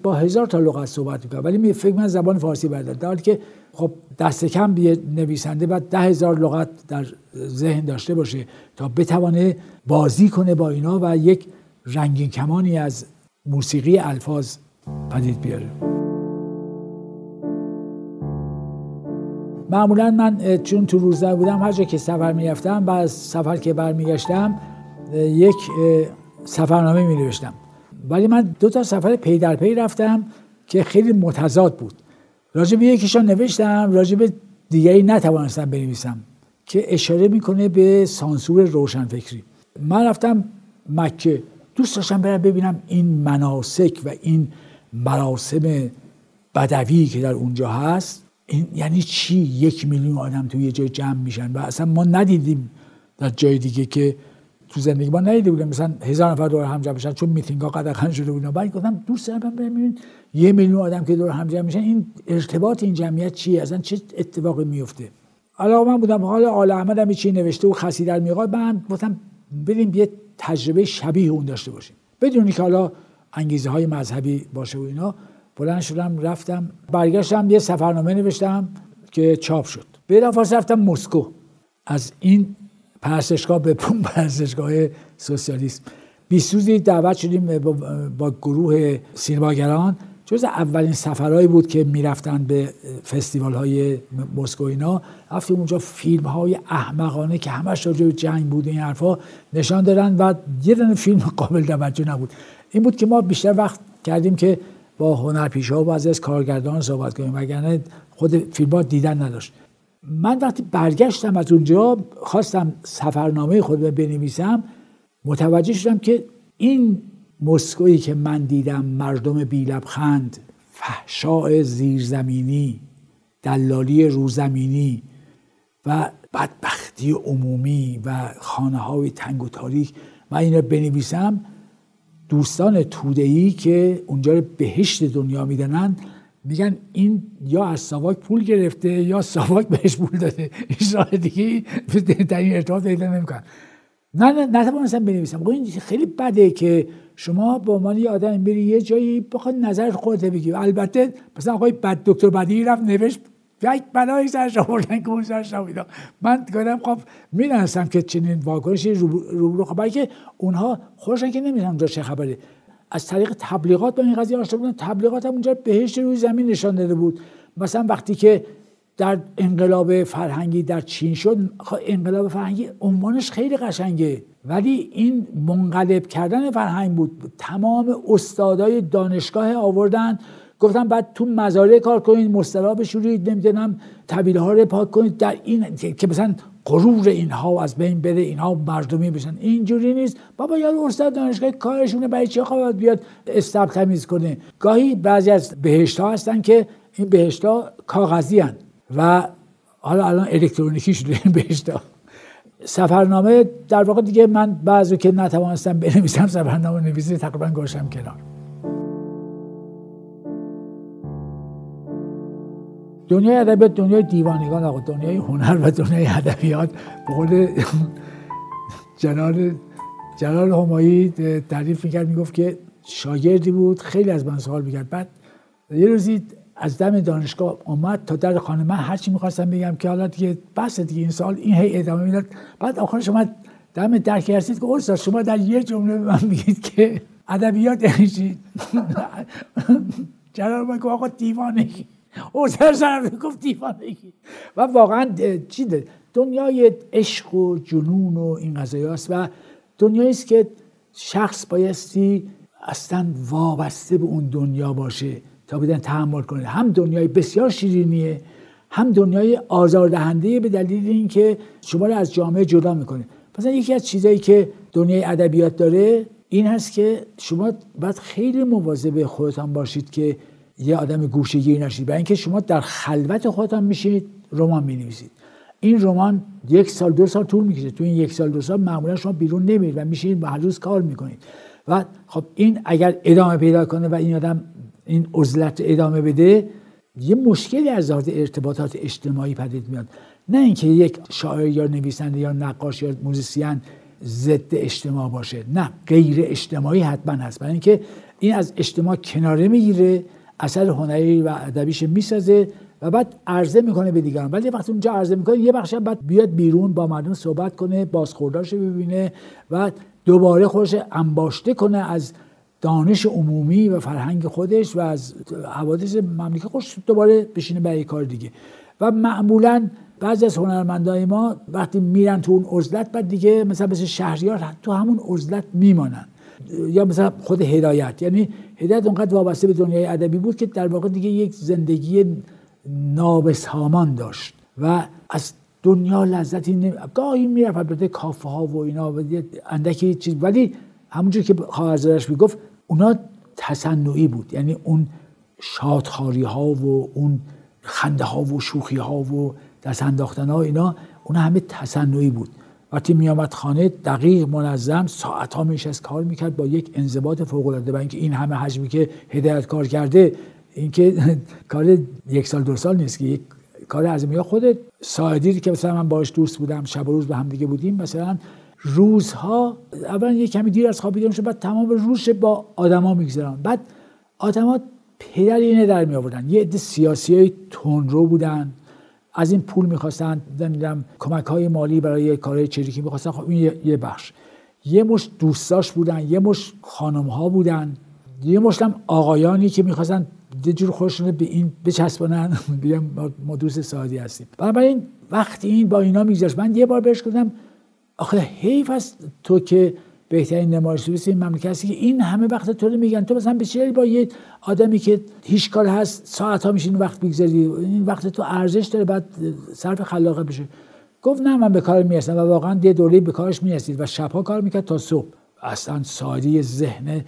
C: با هزار تا لغت صحبت می‌کنن ولی فکر من زبان فارسی بردن در حالی که خب دست کم یه نویسنده باید ده هزار لغت در ذهن داشته باشه تا بتوانه بازی کنه با اینا و یک رنگین کمانی از موسیقی الفاظ پدید بیاره. معمولا من چون تو روزه بودم هر جا که سفر می‌رفتم و از سفر که برمیگشتم یک سفرنامه می نوشتم ولی من دو تا سفر پی در پی رفتم که خیلی متضاد بود. راجع به یکیشان نوشتم راجع به دیگری نتوانستم بنویسم که اشاره می‌کنه به سانسور روشنفکری. من رفتم مکه. دوست داشتم برم ببینم این مناسک و این مراسم بدوی که در اونجا هست. این یعنی چی یک میلیون آدم توی یه جای جمع میشن؟ و اصلا ما ندیدیم در جای دیگه که تو زندگی ما ندیده بودم مثلا هزار نفر دور هم جمع بشن چون میتینگ ها قدغن شده بودن. بعد گفتم دوست دارم برم یه میلیون آدم که دور هم جمع میشن این ارتباط این جمعیت چیه؟ اصلا چه اتفاقی میفته حالا من بودم حال آل احمد هم چی نوشته و خسی در میقات من گفتم بریم یه تجربه شبیه اون داشته باشیم. بدون که حالا انگیزه های مذهبی باشه و اینا. بلند شدم رفتم. برگشتم یه سفرنامه نوشتم که چاپ شد. بلافاصله رفتم مسکو. از این پرستشگاه به پون پرستشگاه سوسیالیسم. بیست روزی دعوت شدیم با, با گروه سینماگران. جز اولین سفرهایی بود که می‌رفتن به فستیوال های مسکو اینا. رفتیم اونجا فیلم های احمقانه که همش راجع جنگ بود این حرفا نشان دادن و یه دونه فیلم قابل توجه نبود. این بود که ما بیشتر وقت کردیم که با هنرپیشه و از کارگردان صحبت کنیم وگرنه خود فیلم دیدن نداشت. من وقتی برگشتم از اونجا خواستم سفرنامه خود بنویسم متوجه شدم که این مسکویی که من دیدم مردم بیلبخند فحشاء زیرزمینی دلالی روزمینی و بدبختی عمومی و خانه های تنگ و تاریک من این رو بنویسم دوستان تودهی که اونجا رو بهشت دنیا میدنن میگن این یا از ساواک پول گرفته یا ساواک بهش پول داده. این دیگه در این ارتباط پیدا نمی‌کنن. نه نه نتوانستم بنویسم. این خیلی بده که شما به عنوان یه آدم بری یه جایی بخواد نظر خودت بگی. البته مثلا آقای بد دکتر بدی رفت نوشت یک بلایی سرش آوردن که اون سرش من گفتم خب می‌دونستم که چنین واکنشی رو خب که اونها خوشن که نمی‌دونم اونجا چه خبره. از طریق تبلیغات به این قضیه آشنا بودن. تبلیغات هم اونجا بهشت روی زمین نشان داده بود. مثلا وقتی که در انقلاب فرهنگی در چین شد خب انقلاب فرهنگی عنوانش خیلی قشنگه. ولی این منقلب کردن فرهنگ بود. تمام استادای دانشگاه آوردن. گفتم بعد تو مزارع کار کنید مسترا بشورید نمی‌دونم طبیله ها رو پاک کنید. در این که مثلا غرور اینها از بین بره اینها مردمی بشن. اینجوری نیست. بابا یارو استاد دانشگاه کارشونه برای چه خواهد بیاد استب تمیز کنه؟ گاهی بعضی از بهشت ها هستن که این بهشت ها کاغذی هن و حالا الان الکترونیکی شده این بهشت ها سفرنامه در واقع دیگه من بعضی که نتوانستم بنویسم سفرنامه نویسی تقریبا گوشم کنار. دنیای ادبیات دنیای دیوانگان آقا دنیای هنر و دنیای ادبیات. به قول جلال جلال همایی تعریف می‌کرد می‌گفت که شاگردی بود خیلی از من سوال می‌کرد. بعد یه روزی از دم دانشگاه اومد تا در خانه من هرچی می‌خواستم بگم که حالا دیگه بس دیگه این سال این هی ادامه می‌داد. بعد آخرش اومد دم درک رسید که استاد شما در یه جمله به من میگید که ادبیات یعنی چی؟ جلال من آقا دیوانگی. اوزر سر گفت دیوانگی و واقعا چی دنیای عشق و جنون و این قضایی هست و دنیایی است که شخص بایستی اصلا وابسته به اون دنیا باشه تا بدن تحمل کنه. هم دنیای بسیار شیرینیه هم دنیای آزاردهنده به دلیل اینکه شما رو از جامعه جدا می‌کنه. مثلا یکی از چیزایی که دنیای ادبیات داره این هست که شما باید خیلی مواظب خودتان باشید که یه آدم گوشهگیری نشید. برای اینکه شما در خلوت خودتان میشید رمان می‌نویسید. این رمان یک سال دو سال طول می‌کشه. تو این یک سال دو سال معمولا شما بیرون نمیرید و میشینید و هر روز کار می‌کنید. و خب این اگر ادامه پیدا کنه و این آدم این عزلت ادامه بده یه مشکلی از لحاظ ارتباطات اجتماعی پدید میاد. نه اینکه یک شاعر یا نویسنده یا نقاش یا موزیسین ضد اجتماع باشه. نه غیر اجتماعی حتما هست. برای اینکه این از اجتماع کناره می‌گیره اثر هنری و ادبیش می‌سازه و بعد عرضه می‌کنه به دیگران. ولی وقتی اونجا عرضه می‌کنه یه بخش بعد بیاد بیرون با مردم صحبت کنه بازخورداشو ببینه و دوباره خودش انباشته کنه از دانش عمومی و فرهنگ خودش و از حوادث مملکت خودش دوباره بشینه برای کار دیگه. و معمولا بعضی از هنرمندای ما وقتی میرن تو اون عزلت بعد دیگه مثلا مثل شهریار تو همون عزلت میمانن. یا مثلا خود هدایت یعنی هدایت اونقدر وابسته به دنیای ادبی بود که در واقع دیگه یک زندگی نابسامان داشت و از دنیا لذتی نمی... گاهی می‌رفت البته کافه ها و اینا و اندکی چیز ولی همونجور که خواهرزادش می‌گفت اونا تصنعی بود. یعنی اون شادخاری ها و اون خنده ها و شوخی ها و دست انداختن ها اینا اونا همه تصنعی بود. وقتی میامد خانه دقیق منظم ساعت ها میشست کار می‌کرد با یک انضباط فوق العاده اینکه این همه حجمی که هدایت کار کرده اینکه کار یک سال دو سال نیست که یک کار از یا خود ساعدی که مثلا من باش دوست بودم شب و روز به هم دیگه بودیم مثلا روزها اولا یه کمی دیر از خواب بیدار بعد تمام روز با آدما میگذرن بعد آدما پدر اینه در می آوردن یه عده سیاسی های تندرو بودن. از این پول می‌خواستن نمی‌دونم کمک های مالی برای کارهای چریکی می‌خواستن. خب این یه بخش. یه مش دوستاش بودن یه مش خانم ها بودن یه مشتم آقایانی که می‌خواستن یه جور خودشون به این بچسبانن بیان ما دوست سعادی هستیم. بنابراین وقتی این با اینا میگذاشت من یه بار بهش گفتم آخه حیف است تو که بهترین نمایش نویس این مملکتی که این همه وقت تو رو میگن. تو مثلا به با یه آدمی که هیچ کار هست ساعت ها میشین وقت بگذاری این وقت تو ارزش داره بعد صرف خلاقه بشه. گفت نه من به کار می‌رسم. و واقعا یه دوره به کارش می‌رسید و شبها کار می‌کرد تا صبح. اصلا سادی ذهن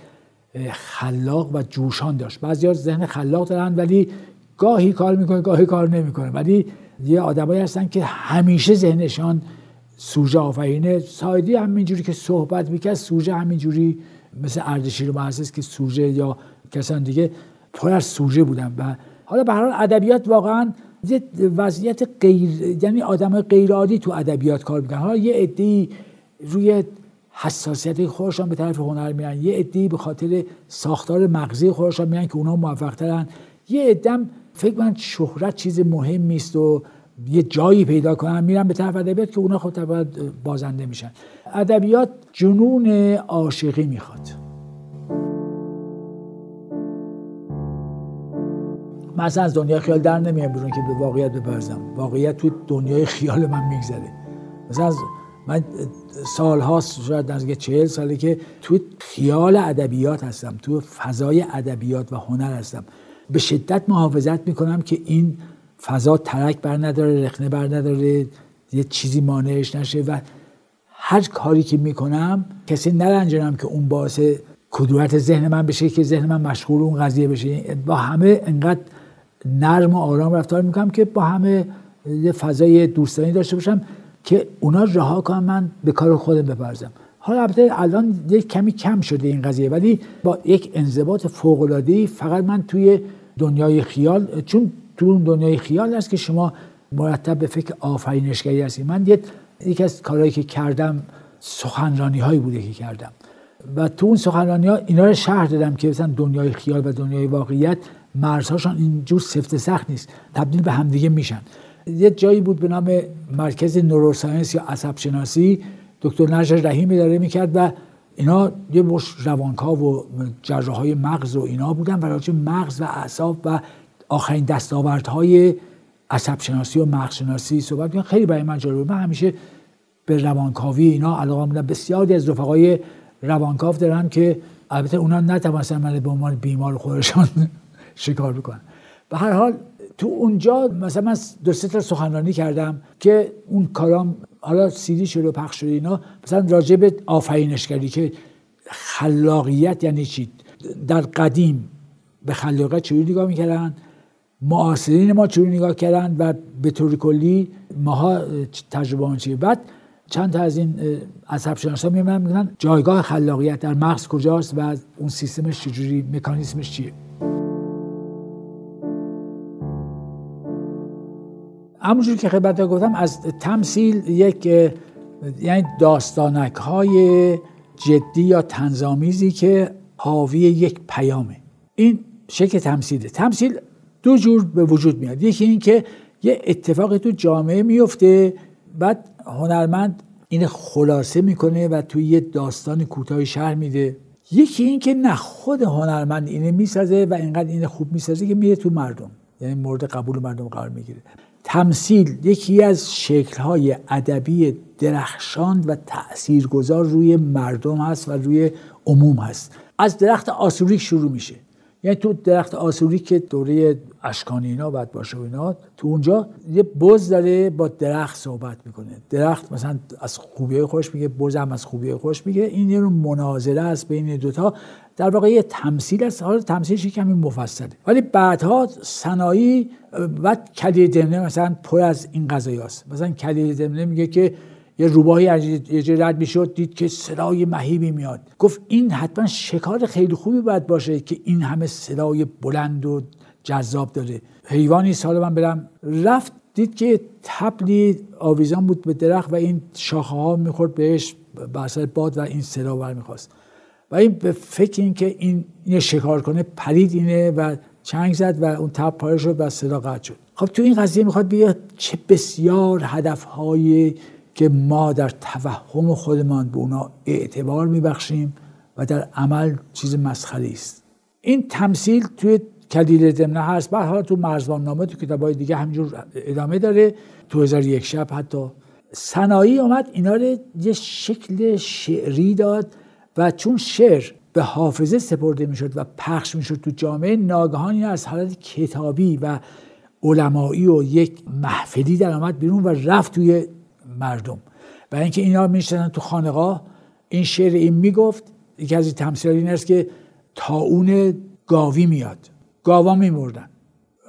C: خلاق و جوشان داشت. بعضی ذهن خلاق دارن ولی گاهی کار می‌کنه گاهی کار نمی‌کنه. ولی یه آدمایی هستن که همیشه ذهنشان سوژه آفرینه. سایدی همینجوری که صحبت می‌کرد سوژه همینجوری مثل اردشیر محسس که سوژه یا کسان دیگه پر از سوژه بودن. و حالا به هر ادبیات واقعا یه وضعیت غیر یعنی آدم غیر عادی تو ادبیات کار می‌کنن. حالا یه عده‌ای روی حساسیت خودشان به طرف هنر میرن. یه عده‌ای به خاطر ساختار مغزی خودشان میرن که اونا موفق ترن یه عدم فکر من شهرت چیز مهمی است و یه جایی پیدا کنن میرن به طرف ادبیات که اونا خود طبعا بازنده میشن. ادبیات جنون عاشقی می‌خواد. مثلا از دنیای خیال در نمیام بیرون که به واقعیت بپرزم واقعیت تو دنیای خیال من میگذره. مثلا از من سال هاست شاید نزدیک چهل ساله که تو خیال ادبیات هستم تو فضای ادبیات و هنر هستم. به شدت محافظت می‌کنم که این فضا ترک بر نداره رخنه بر نداره یه چیزی مانعش نشه و هر کاری که می‌کنم کسی نرنجنم که اون باعث کدورت ذهن من بشه که ذهن من مشغول اون قضیه بشه. با همه انقدر نرم و آرام رفتار می‌کنم که با همه یه فضای دوستانی داشته باشم که اونا رها کنم من به کار خودم بپرزم. حالا البته الان یک کمی کم شده این قضیه ولی با یک انضباط فوق العاده فقط من توی دنیای خیال چون تو اون دنیای خیال است که شما مرتب به فکر آفرینشگری هستید. من یکی از کارهایی که کردم سخنرانی هایی بوده که کردم. و تو اون سخنرانی ها اینا رو شهر دادم که مثلا دنیای خیال و دنیای واقعیت مرزهاشان اینجور سفت سخت نیست. تبدیل به همدیگه میشن. یه جایی بود به نام مرکز نوروساینس یا عصب شناسی دکتر نجر رحیمی داره می‌کرد و اینا یه مش روانکا و جراح مغز و اینا بودن راجع مغز و اعصاب و آخرین دستاوردهای عصب شناسی و مغز شناسی صحبت خیلی برای من جالب من همیشه به روانکاوی اینا علاقه بودم بسیاری از رفقای روانکاو دارن که البته اونا نتوانستن من به عنوان بیمار خودشان شکار بکنن. به هر حال تو اونجا مثلا من دو سه تا سخنرانی کردم که اون کارام حالا سیدی شده و پخش شده اینا مثلا راجع به آفرینشگری که خلاقیت یعنی چی؟ در قدیم به خلاقیت چجوری نگاه می‌کردن؟ معاصرین ما چجوری نگاه کردن و به طور کلی ماها تجربه چیه. بعد چند تا از این عصب شناسا میمونن میگن جایگاه خلاقیت در مغز کجاست و اون سیستمش چجوری مکانیزمش چیه. همونجور که خدمت گفتم از تمثیل یک یعنی داستانک های جدی یا تنظامیزی که حاوی یک پیامه. این شکل تمثیله. تمثیل دو جور به وجود میاد. یکی این که یه اتفاقی تو جامعه میفته بعد هنرمند این خلاصه می‌کنه و توی یه داستان کوتاه شهر میده. یکی این که نه خود هنرمند اینه می‌سازه و اینقدر این خوب می‌سازه که میره تو مردم. یعنی مورد قبول مردم قرار می‌گیره. تمثیل یکی از شکلهای ادبی درخشان و تاثیرگذار روی مردم هست و روی عموم هست. از درخت آسوریک شروع میشه. یعنی تو درخت آسوری که دوره اشکانی اینا باید باشه و اینا تو اونجا یه بز داره با درخت صحبت می‌کنه. درخت مثلا از خوبی خوش میگه بز هم از خوبی خوش میگه. این یه مناظره است بین دوتا در واقع یه تمثیل است. حالا تمثیلش کمی مفصله. ولی بعدها صنایی و کلی دمنه مثلا پر از این قضایی هست مثلا کلی دمنه میگه که یه روباهی از یه رد می‌شد دید که صدای مهیبی میاد. گفت این حتما شکار خیلی خوبی باید باشه که این همه صدای بلند و جذاب داره. حیوانی سال من برم. رفت دید که تبلی آویزان بود به درخت و این شاخه ها می‌خورد بهش به باد و این صدا بر می‌خواست. و این به فکر این که این, این شکار کنه پرید اینه و چنگ زد و اون تب پاره شد و صدا قطع شد. خب تو این قضیه می‌خواد بگه چه بسیار هدفهای که ما در توهم خودمان به اونا اعتبار میبخشیم و در عمل چیز مسخری است. این تمثیل توی کلیل دمنه هست. بعد حالا تو مرزبان نامه تو کتابای دیگه همینجور ادامه داره. تو هزار یک شب حتی. سنایی اومد اینا رو یه شکل شعری داد و چون شعر به حافظه سپرده می‌شد و پخش می‌شد تو جامعه ناگهان از حالت کتابی و علمایی و یک محفلی در آمد بیرون و رفت توی مردم. و اینکه اینا میشتن تو خانقاه این شعر این می‌گفت یکی از تمثیل این است که تاون گاوی میاد. گاوا میمردن.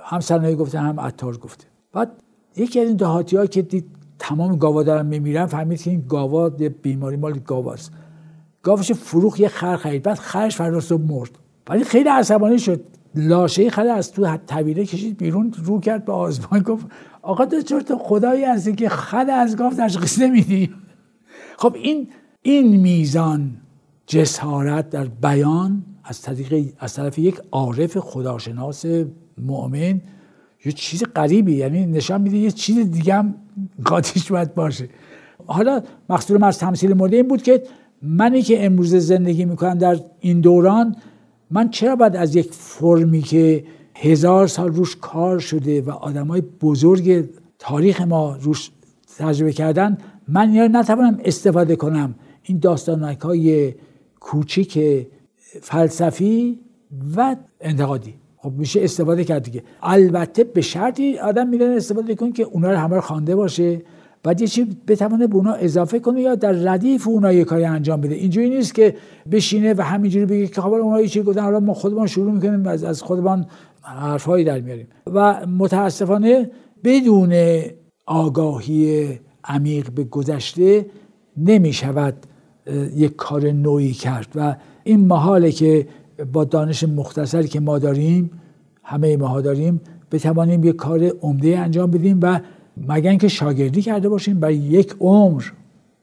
C: هم سنایی گفته هم عطار گفته. بعد یکی از این دهاتی ها که دید تمام گاوا دارن میمیرن فهمید که این گاوا بیماری مال گاواست گاوش فروخ یه خر خرید. بعد خرش فردا مرد. ولی خیلی عصبانی شد. لاشه خر از تو طویله کشید بیرون رو کرد به آزمان گفت آقا تو چرت خدایی هستی که خر از گاو تشخیص نمیدی. خب این این میزان جسارت در بیان از طریق از طرف یک عارف خداشناس مؤمن یه چیز غریبی یعنی نشان میده یه چیز دیگه هم قاطیش باید باشه. حالا مقصود از تمثیل مورد این بود که منی که امروز زندگی می‌کنم در این دوران من چرا باید از یک فرمی که هزار سال روش کار شده و های بزرگ تاریخ ما روش تجربه کردن من اینا نتوانم استفاده کنم. این داستانک های کوچیک فلسفی و انتقادی. خب میشه استفاده کرد دیگه. البته به شرطی آدم میره استفاده کنه که اونا رو همه خوانده باشه. بعد یه چی بتونه به اونا اضافه کنه یا در ردیف اونا یه کاری انجام بده. اینجوری نیست که بشینه و همینجوری بگه که خب اونا یه چی گفتن حالا ما خودمان شروع می‌کنیم از خودمان حرفهایی در میاریم. و متاسفانه بدون آگاهی عمیق به گذشته نمی‌شود یک کار نوعی کرد. و این محاله که با دانش مختصری که ما داریم همه ماها داریم بتوانیم یک کار عمده انجام بدیم و مگر اینکه شاگردی کرده باشیم برای یک عمر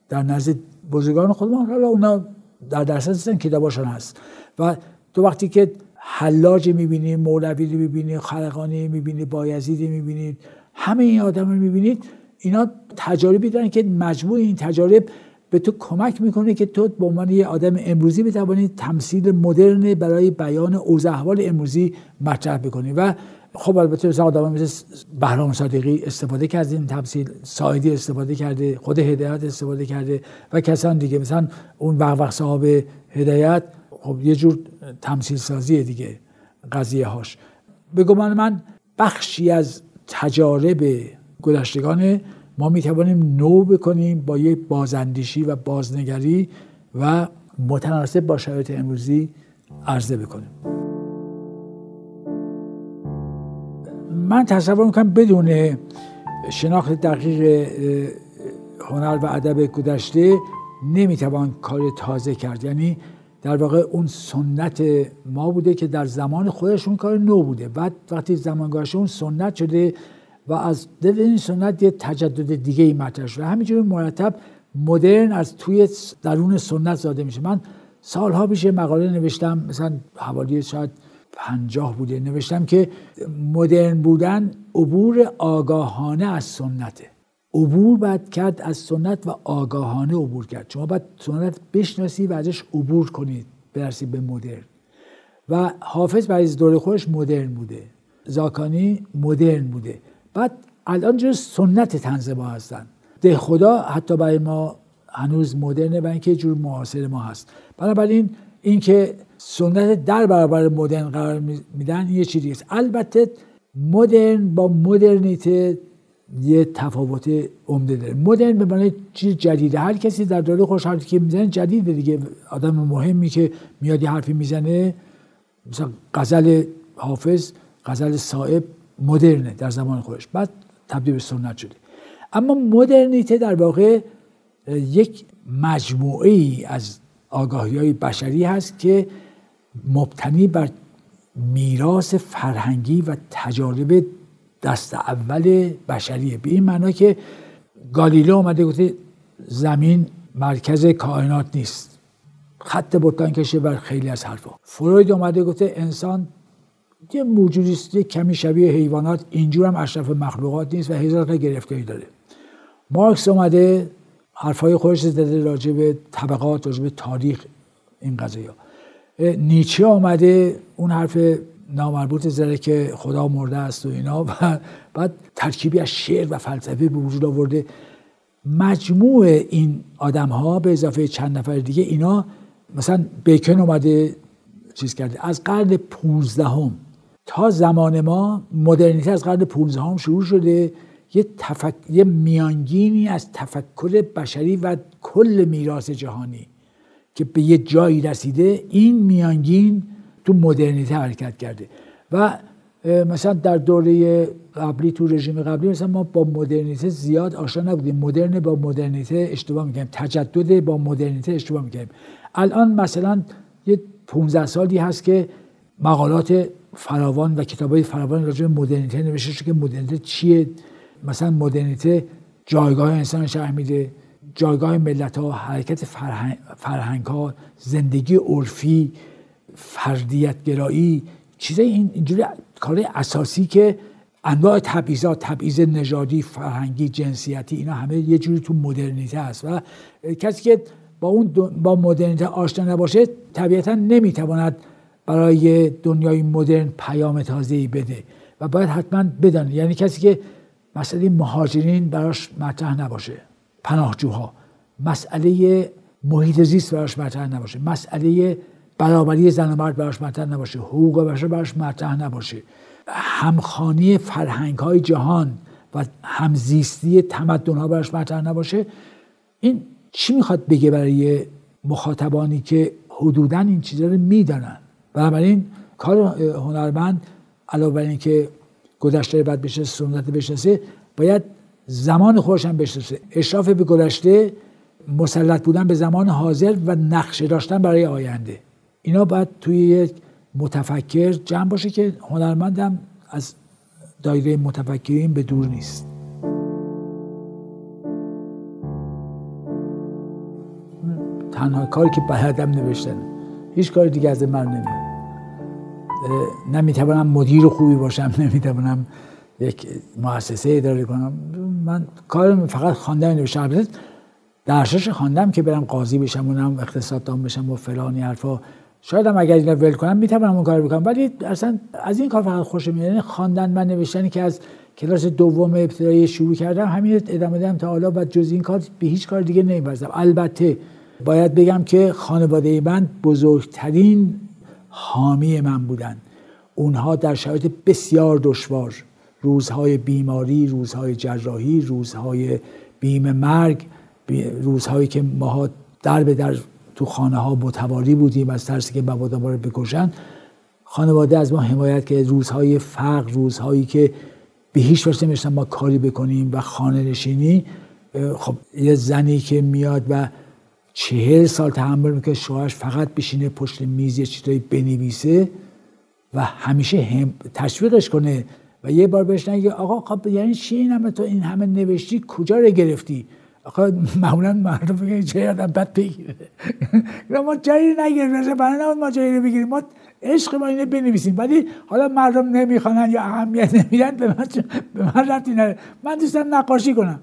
C: در نزد بزرگان خودمان حالا اونا در درصد هستن کتاباشون هست. و تو وقتی که حلاج می‌بینی مولوی رو می‌بینی خلقانی می‌بینی بایزیدی می‌بینید همه این آدم رو می‌بینید اینا تجاربی دارن که مجموع این تجارب به تو کمک می‌کنه که تو به عنوان یه آدم امروزی بتوانی تمثیل مدرن برای بیان اوضاع احوال امروزی مطرح بکنی. و خب البته مثلا آدم مثل بهرام صادقی استفاده کرده این تمثیل سایدی استفاده کرده خود هدایت استفاده کرده و کسان دیگه مثلا اون وقت صاحب هدایت خب یه جور تمثیل سازی دیگه قضیه هاش به گمان من بخشی از تجارب گذشتگان ما می توانیم نو بکنیم با یک بازاندیشی و بازنگری و متناسب با شرایط امروزی عرضه بکنیم. من تصور می‌کنم بدون شناخت دقیق هنر و ادب گذشته نمی‌توان کار تازه کرد. یعنی در واقع اون سنت ما بوده که در زمان خودشون کار نو بوده. بعد وقتی زمان اون سنت شده و از دل این سنت یه تجدد دیگه ای مطرح شده. همینجور مرتب مدرن از توی درون سنت زاده میشه. من سالها پیش مقاله نوشتم مثلا حوالی شاید پنجاه بوده نوشتم که مدرن بودن عبور آگاهانه از سنته. عبور باید کرد از سنت و آگاهانه عبور کرد. شما باید سنت بشناسی و ازش عبور کنید برسی به مدرن. و حافظ برای دوره خودش مدرن بوده. زاکانی مدرن بوده. بعد الان جز سنت تنز ما هستن. ده خدا حتی برای ما هنوز مدرنه و اینکه جور معاصر ما هست. بنابراین اینکه سنت در برابر مدرن قرار میدن یه چیزی است. البته مدرن با مدرنیته یه تفاوت عمده داره. مدرن به معنی چیز جدیده. هر کسی در دوره خوش حرفی که می‌زنه جدیده دیگه. آدم مهمی که میاد حرفی می‌زنه مثلا غزل حافظ غزل صاحب مدرنه در زمان خودش. بعد تبدیل به سنت شده. اما مدرنیته در واقع یک مجموعه ای از آگاهی های بشری هست که مبتنی بر میراث فرهنگی و تجارب دست اول بشریه به این معنا که گالیله اومده گفته زمین مرکز کائنات نیست. خط بطان کشه بر خیلی از حرفا. فروید اومده گفته انسان یه موجودی است یه کمی شبیه حیوانات. اینجور هم اشرف مخلوقات نیست و هزار تا گرفتاری داره. مارکس اومده حرفای خودش زده راجع به طبقات راجع به تاریخ این قضیه. نیچه آمده اون حرف نامربوط زده که خدا مرده است و اینا. و بعد ترکیبی از شعر و فلسفه به وجود آورده. مجموع این آدم ها به اضافه چند نفر دیگه اینا مثلا بیکن اومده چیز کرده. از قرن 15 هم تا زمان ما مدرنیته از قرن 15 هم شروع شده. یه, تفک... یه میانگینی از تفکر بشری و کل میراث جهانی که به یه جایی رسیده. این میانگین تو مدرنیته حرکت کرده. و مثلا در دوره قبلی تو رژیم قبلی مثلا ما با مدرنیته زیاد آشنا نبودیم. مدرن با مدرنیته اشتباه می‌کنیم تجدد با مدرنیته اشتباه می‌کنیم الان مثلا یه 15 سالی هست که مقالات فراوان و کتابای فراوان راجع به مدرنیته نوشته شده که مدرنیته چیه؟ مثلا مدرنیته جایگاه انسان شهر میده. جایگاه ملت ها حرکت فرهنگ, فرهنگ ها زندگی عرفی فردیت گرایی این اینجوری کار اساسی که انواع تبعیضات تبعیض نژادی فرهنگی جنسیتی اینا همه یه جوری تو مدرنیته است و کسی که با اون با مدرنیته آشنا نباشه طبیعتا نمی‌تواند برای دنیای مدرن پیام تازه‌ای بده و باید حتما بدانه. یعنی کسی که مسئله مهاجرین براش مطرح نباشه پناهجوها. مسئله محیط زیست براش مطرح نباشه. مسئله برابری زن و مرد براش مطرح نباشه حقوق بشر براش مطرح نباشه. همخانی فرهنگ های جهان و همزیستی تمدن ها براش مطرح نباشه. این چی می‌خواد بگه برای مخاطبانی که حدودا این چیزا رو می‌دانن؟ بنابراین کار هنرمند علاوه بر اینکه گذشته بعد بشه سنت بشناسه باید زمان خودش هم بشناسه. اشراف به گذشته مسلط بودن به زمان حاضر و نقشه داشتن برای آینده. اینا باید توی یک متفکر جمع باشه که هنرمندم از دایره متفکرین به دور نیست. تنها کاری که بلدم نوشتن. هیچ کاری دیگه از من نمیاد نمی‌توانم مدیر خوبی باشم نمی‌توانم یک مؤسسه اداره کنم. من کارم فقط خواندن نوشتم درسش خواندم که برم قاضی بشم اونم اقتصاددان بشم و فلانی حرفا. شاید هم اگر اینو ول کنم می‌تونم اون کار بکنم ولی اصلا از این کار فقط خوشم میاد. یعنی خواندن و نوشتنی که از کلاس دوم ابتدایی شروع کردم همین ادامه دادم تا حالا و جز این کار به هیچ کار دیگه نمیورزم البته باید بگم که خانواده من بزرگترین حامی من بودن. اونها در شرایط بسیار دشوار. روزهای بیماری روزهای جراحی روزهای بیم مرگ روزهایی که ماها در به در تو خانه ها متواری بودیم از ترسی که مبادا ما رو بکشن. خانواده از ما حمایت که روزهای فقر روزهایی که به هیچ وجه نمیشتن ما کاری بکنیم و خانه نشینی. خب یه زنی که میاد و چهل سال تحمل می‌کنه شوهرش فقط بشینه پشت میز یه چیزایی بنویسه و همیشه هم تشویقش کنه. و یه بار بهش نگه آقا خب یعنی چی این همه تو این همه نوشتی؟ کجا رو گرفتی؟ آقا معمولا مردم بگه چه آدم بد بگیره ما جایی نگیریم برای ما جایی رو بگیریم. ما عشق ما اینه بنویسیم. ولی حالا مردم نمی‌خوانن یا اهمیت نمیدن به من به من رفتی من دوستم نقاشی کنم.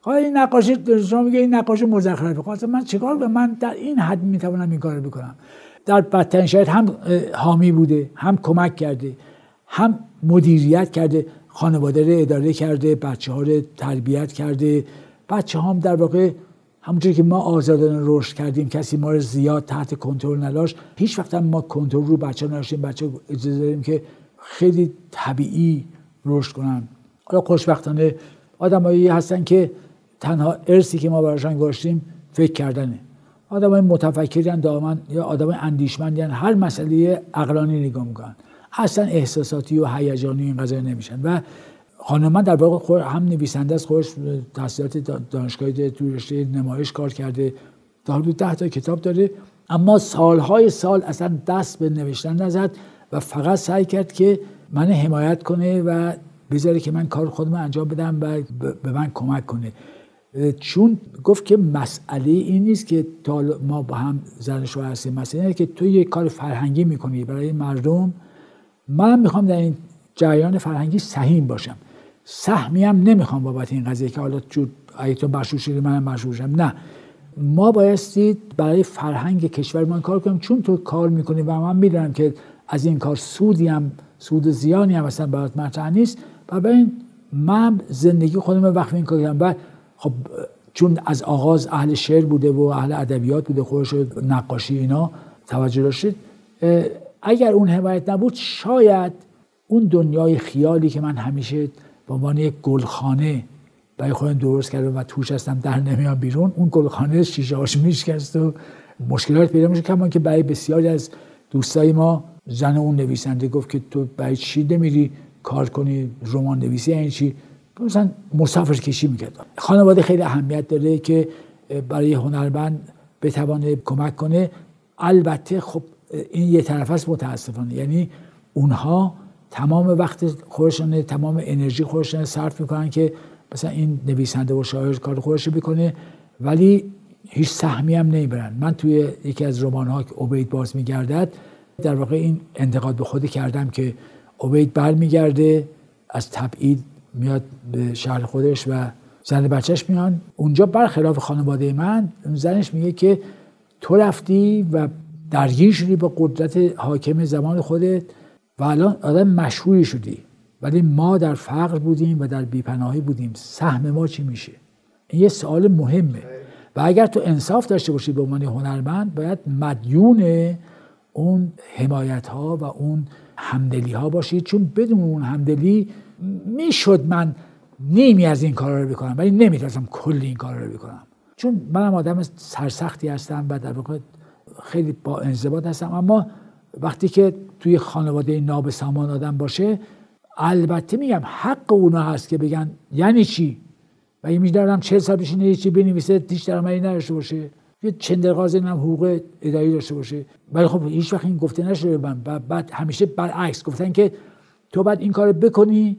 C: حالا این نقاشی شما میگه این نقاشی مزخرفه. خب من چیکار کنم؟ من در این حد می‌توانم این کارو بکنم. در بدترین شاید هم حامی بوده هم کمک کرده هم مدیریت کرده خانواده رو اداره کرده بچه ها رو تربیت کرده بچه هم در واقع همونجوری که ما آزادانه رشد کردیم کسی ما رو زیاد تحت کنترل نداشت. هیچ وقت هم ما کنترل رو بچه نداشتیم. بچه اجازه داریم که خیلی طبیعی رشد کنن. حالا خوشبختانه آدمایی هستن که تنها ارسی که ما براشان گذاشتیم فکر کردنه. آدمای متفکرین دائما یا آدمای اندیشمندین هر مسئله عقلانی نگاه می‌کنن. اصلا احساساتی و هیجانی این قضیه نمیشن. و خانم من در واقع هم نویسنده است خودش تحصیلات دانشگاهی تو رشته نمایش کار کرده تا حدود ده تا کتاب داره. اما سالهای سال اصلا دست به نوشتن نزد و فقط سعی کرد که من حمایت کنه و بذاره که من کار خودم انجام بدم و به من کمک کنه. چون گفت که مسئله این نیست که تا ما با هم زن شوهر هستیم. مسئله اینه که تو یه کار فرهنگی می‌کنی برای مردم. من می‌خوام در این جریان فرهنگی سهیم باشم. سهمی هم نمی‌خوام بابت این قضیه که حالا اگه تو مشهور شدی مشهور شم نه. ما بایستید برای فرهنگ کشورمان کار کنیم. چون تو کار می‌کنی و من می‌دونم که از این کار سودی هم سود زیانی هم مثلا برات مطرح نیست. و این من زندگی خودم وقت این کار کردم. و خب چون از آغاز اهل شعر بوده و اهل ادبیات بوده خودش نقاشی اینا توجه داشتید. اگر اون حمایت نبود شاید اون دنیای خیالی که من همیشه به عنوان یک گلخانه برای خودم درست کردم و توش هستم در نمیام بیرون. اون گلخانه شیشه هاش میشکست و مشکلات پیدا میشه کمان که برای بسیاری از دوستای ما زن اون نویسنده گفت که تو برای چی نمیری کار کنی؟ رمان نویسی این یعنی چی؟ مثلا مسافر کشی می‌کرد. خانواده خیلی اهمیت داره که برای هنرمند بتوانه کمک کنه. البته خب این یه طرف است متاسفانه. یعنی اونها تمام وقت خودشون تمام انرژی خودشون صرف می‌کنن که مثلا این نویسنده و شاعر کار خودش بکنه ولی هیچ سهمی هم نمی‌برن. من توی یکی از رمان ها که عبید باز میگردد در واقع این انتقاد به خودی کردم که عبید برمیگرده از تبعید میاد به شهر خودش و زن بچهش میان. اونجا برخلاف خانواده من زنش میگه که تو رفتی و درگیر شدی با قدرت حاکم زمان خودت. و الان آدم مشهوری شدی. ولی ما در فقر بودیم و در بیپناهی بودیم. سهم ما چی میشه؟ این یه سوال مهمه. و اگر تو انصاف داشته باشی به عنوان هنرمند باید مدیون اون حمایت ها و اون همدلی ها باشید چون بدون اون همدلی می‌شد من نیمی از این کارا رو بکنم. ولی نمی‌تونستم کل این کارا رو بکنم. چون منم آدم سرسختی هستم و در واقع خیلی با انضباط هستم. اما وقتی که توی خانواده نابسامان آدم باشه البته میگم حق اونا هست که بگن یعنی چی؟ و این میدارم چه سال بشینه چی بنویسه هیچ درآمدی نداشته باشه؟ یه چندرغاز هم حقوق اداری داشته باشه. ولی خب هیچ وقت این گفته نشده من. بعد همیشه برعکس گفتن که تو باید این کار بکنی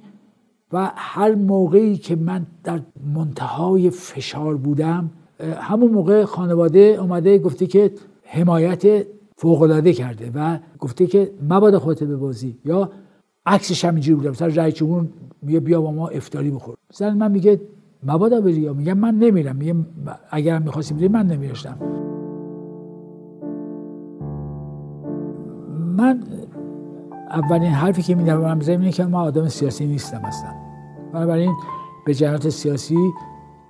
C: و هر موقعی که من در منتهای فشار بودم همون موقع خانواده اومده گفته که حمایت فوقالعاده کرده و گفته که مبادا خودت ببازی یا عکسش هم اینجوری بوده. مثلا رئیس جمهور میگه بیا با ما افطاری بخور. مثلا من میگه مبادا بری. یا میگه من نمیرم. میگه اگر می‌خواستی بری من نمیرشتم. من اولین حرفی که میدم اینه که ما آدم سیاسی نیستم اصلا. بنابراین به جهت سیاسی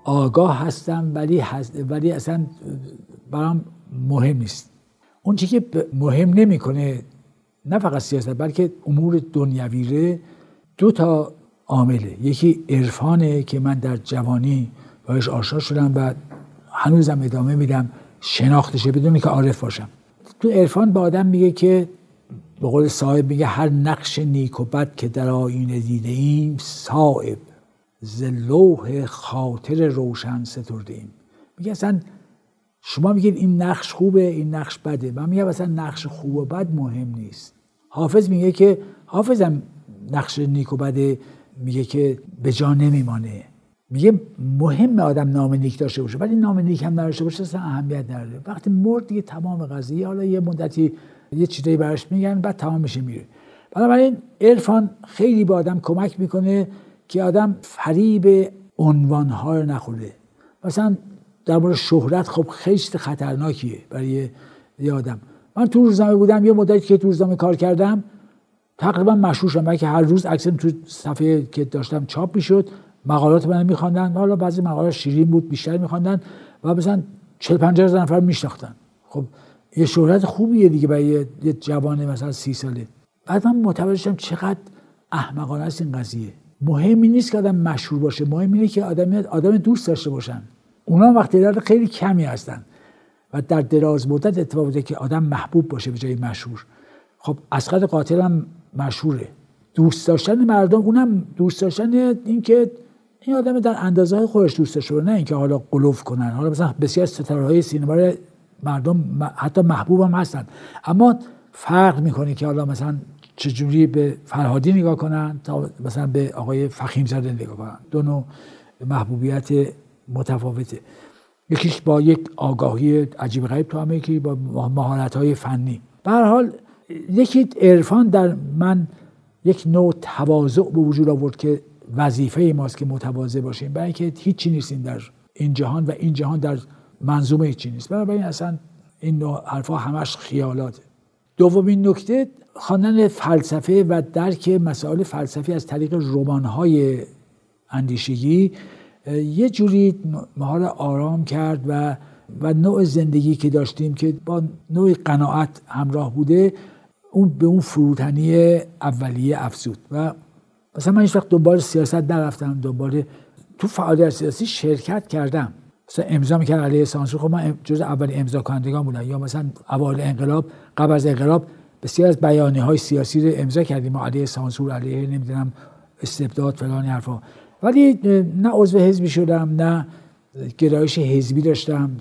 C: آگاه هستم ولی, ولی اصلا برام مهم نیست. اون چی که مهم نمی‌کنه نه فقط سیاست بلکه امور دنیویره دو تا عامله. یکی عرفانه که من در جوانی باش آشنا شدم و هنوزم ادامه میدم شناختشه بدون که عارف باشم. تو عرفان به آدم میگه که به قول صاحب میگه هر نقش نیک و بد که در آینه دیده ایم صاحب ز خاطر روشن سترده ایم میگه اصلا شما میگید این نقش خوبه این نقش بده. من میگم اصلا نقش خوب و بد مهم نیست. حافظ میگه که حافظم نقش نیک و بده میگه که به جا نمیمانه. میگه مهم آدم نام نیک داشته باشه ولی نام نیک هم نداشته باشه اصلا اهمیت نداره. وقتی مرد دیگه تمام قضیه حالا یه مدتی یه چیزایی براش میگن بعد تمام میشه میره. بنابراین عرفان خیلی به آدم کمک می‌کنه که آدم فریب عنوانها رو نخوره مثلا در مورد شهرت خب خیلی خطرناکیه برای یه آدم. من تو روزنامه بودم یه مدتی که تو روزنامه کار کردم تقریبا مشهور شدم. که هر روز عکسم تو صفحه که داشتم چاپ می‌شد مقالات من میخواندن. حالا بعضی مقالات شیرین بود بیشتر میخواندن و مثلا 40 50 نفر میشناختن. خب یه شهرت خوبیه دیگه برای یه جوان مثلا سی ساله. بعد من متوجه شدم چقدر احمقانه است این قضیه. مهمی نیست که آدم مشهور باشه. مهم اینه که آدم آدم دوست داشته باشن. اونا وقتی تعداد خیلی کمی هستن. و در دراز مدت اتفاق بوده که آدم محبوب باشه به جای مشهور. خب اسقد قاتل هم مشهوره. دوست داشتن مردم اونم دوست داشتن اینکه این آدم در اندازه های خودش دوست داشته نه اینکه حالا قلوف کنن. حالا مثلا بسیار ستاره های سینما مردم حتی محبوب هم هستن. اما فرق می‌کنه که حالا مثلا چجوری به فرهادی نگاه کنن تا مثلا به آقای فخیم زاده نگاه کنن. دو محبوبیت متفاوته. یکیش با یک آگاهی عجیب غریب تو همه یکی با مهارت های فنی. به حال یکی عرفان در من یک نوع تواضع به وجود آورد که وظیفه ماست که متواضع باشیم. برای اینکه هیچی نیستیم در این جهان و این جهان در منظومه هیچی نیست. بنابراین اصلا این نوع حرفا همش خیالاته. دومین نکته خواندن فلسفه و درک مسائل فلسفی از طریق رمان‌های اندیشگی یه جوری ما را آرام کرد و و نوع زندگی که داشتیم که با نوع قناعت همراه بوده اون به اون فروتنی اولیه افزود. و مثلا من هیچ وقت دنبال سیاست نرفتم دنبال تو فعالیت سیاسی شرکت کردم. مثلا امضا می‌کرد علیه سانسور. خب من جز اول امضا کنندگان بودم. یا مثلا اوایل انقلاب قبل از انقلاب بسیار از بیانیه های سیاسی رو امضا کردیم. علیه سانسور علیه نمی‌دونم استبداد فلان حرفا. ولی نه عضو حزبی شدم نه گرایش حزبی داشتم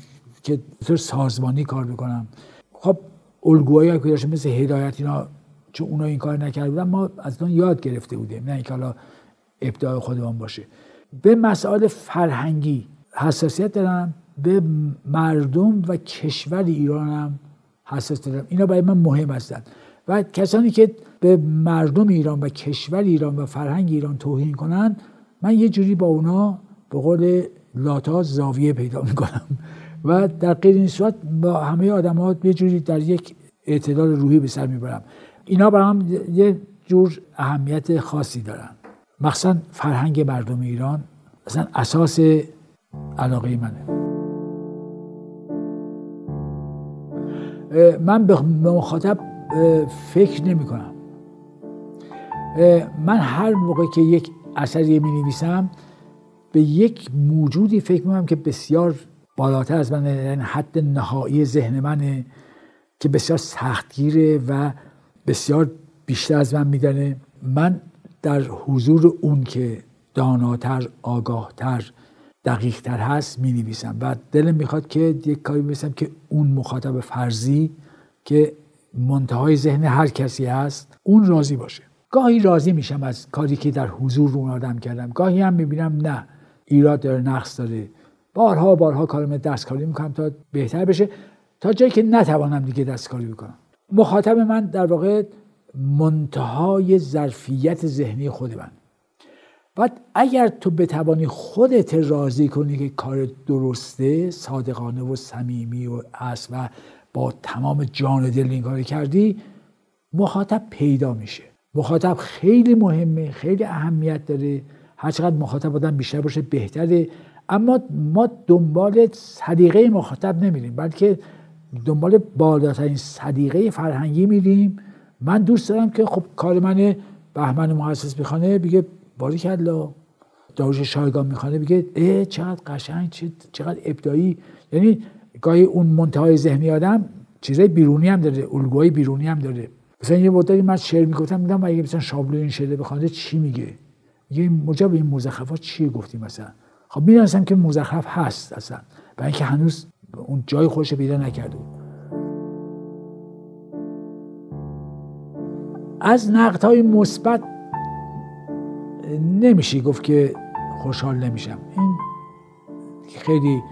C: که طور سازمانی کار بکنم. خب الگوهایی که داشتم مثل هدایت اینا چون اونا این کار نکرده بودن ما از اون یاد گرفته بودیم نه اینکه حالا ابداع خودمان باشه. به مسائل فرهنگی حساسیت دارم به مردم و کشور ایرانم حساس دارم. اینا برای من مهم هستند و کسانی که به مردم ایران و کشور ایران و فرهنگ ایران توهین کنن من یه جوری با اونا به قول لاتا زاویه پیدا می‌کنم. و در غیر این صورت با همه آدم ها یه جوری در یک اعتدال روحی به سر می‌برم. اینا برام یه جور اهمیت خاصی دارن. مخصوصا فرهنگ مردم ایران. اصلا اساس علاقه منه. من به مخاطب فکر نمی کنم من هر موقع که یک اثری می نویسم به یک موجودی فکر می‌کنم که بسیار بالاتر از من یعنی حد نهایی ذهن منه که بسیار سختگیره و بسیار بیشتر از من میدانه. من در حضور اون که داناتر آگاهتر دقیقتر هست می نویسم و دلم می‌خواد که یک کاری بنویسم که اون مخاطب فرضی که منتهای ذهن هر کسی هست اون راضی باشه. گاهی راضی میشم از کاری که در حضور اون آدم کردم. گاهی هم می‌بینم نه ایراد داره نقص داره بارها بارها کارم دستکاری می‌کنم تا بهتر بشه. تا جایی که نتوانم دیگه دستکاری بکنم. مخاطب من در واقع منتهای ظرفیت ذهنی خود من. بعد اگر تو بتوانی خودت راضی کنی که کار درسته صادقانه و صمیمی و است و با تمام جان و دل این کار کردی مخاطب پیدا میشه. مخاطب خیلی مهمه خیلی اهمیت داره. هرچقدر مخاطب آدم بیشتر باشه بهتره. اما ما دنبال صدیقه مخاطب نمیریم بلکه دنبال بالاترین صدیقه فرهنگی میریم. من دوست دارم که خب کار من بهمن محسس می‌خوانه بگه باری کلا. داروش شایگان می‌خوانه بگه اه چقدر قشنگ چقدر ابدایی یعنی گاهی اون منتهای ذهنی آدم چیزای بیرونی هم داره الگوهای بیرونی هم داره. مثلا یه مدتی من شعر می‌گفتم میگم اگه مثلا شابلو این شعر بخوانه چی میگه؟ میگه مجاب این مزخرفات چیه گفتی مثلا؟ خب می‌دونستم که مزخرف هست اصلا برای اینکه هنوز اون جای خوش پیدا نکرده از نقد های مثبت نمیشه گفت که خوشحال نمیشم. این خیلی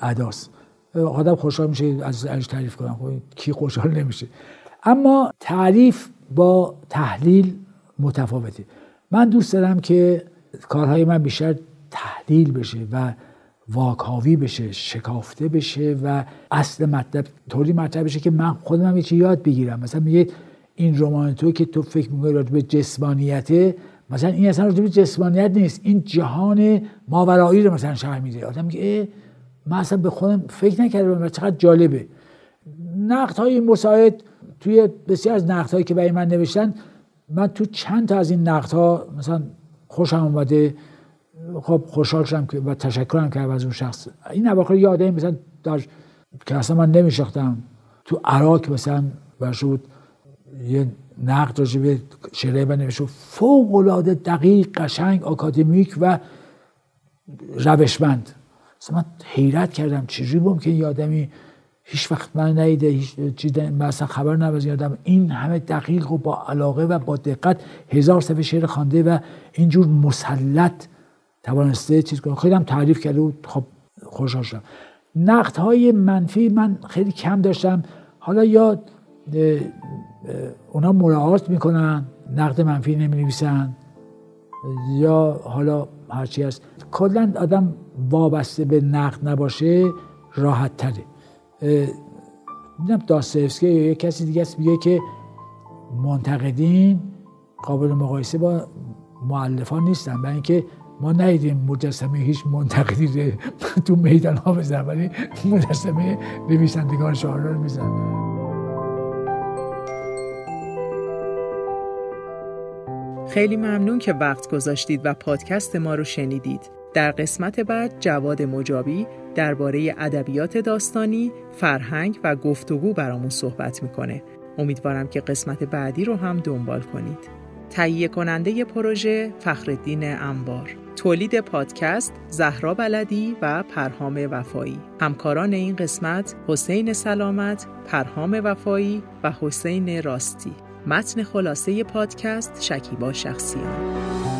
C: عداست آدم خوشحال میشه از تعریف کنم. خب کی خوشحال نمیشه؟ اما تعریف با تحلیل متفاوته. من دوست دارم که کارهای من بیشتر تحلیل بشه و واکاوی بشه شکافته بشه و اصل مطلب طوری مطلب بشه که من خودم یه یاد بگیرم. مثلا میگه این رمان تو که تو فکر می‌کنی راجع به جسمانیته مثلا این اصلا راجع به جسمانیت نیست. این جهان ماورایی رو مثلا شرح میده. آدم میگه من اصلا به خودم فکر نکردم. چقدر جالبه. نقد های مساعد توی بسیار از نقد هایی که برای من نوشتن من تو چند تا از این نقد ها مثلا خوشم اومده خب خوشحال شدم که و تشکرم کردم از اون شخص. این اواخر یاده مثلا در که اصلا من نمیشناختم. تو عراق مثلا برشود یه نقد راجع به شعره بنوشت فوق العاده دقیق قشنگ آکادمیک و روشمند. مثلا من حیرت کردم چجوری بوم که این آدمی هیچ وقت من نیده هیچ چیز مثلا خبر نباز یادم این همه دقیق و با علاقه و با دقت هزار صفحه شعر خوانده و اینجور مسلط توانسته چیز کنه. خیلی هم تعریف کرده بود خب خوشحال شدم. نقد های منفی من خیلی کم داشتم. حالا یا اونا مراعات می‌کنن نقد منفی نمی نویسن یا حالا هرچی هست. کلا آدم وابسته به نقد نباشه راحت تره دیدم داستایفسکی یا کسی دیگه است میگه که منتقدین قابل مقایسه با معلفان نیستن برای اینکه ما ندیدیم مجسمه هیچ منتقدی تو میدان ها بزن ولی مجسمه نویسندگان شعار رو میزن
A: خیلی ممنون که وقت گذاشتید و پادکست ما رو شنیدید. در قسمت بعد جواد مجابی درباره ادبیات داستانی، فرهنگ و گفتگو برامون صحبت می‌کنه. امیدوارم که قسمت بعدی رو هم دنبال کنید. تهیه کننده پروژه فخردین انبار تولید پادکست زهرا بلدی و پرهام وفایی همکاران این قسمت حسین سلامت پرهام وفایی و حسین راستی متن خلاصه پادکست شکیبا شخصیان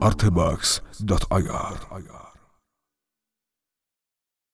B: artebox.ir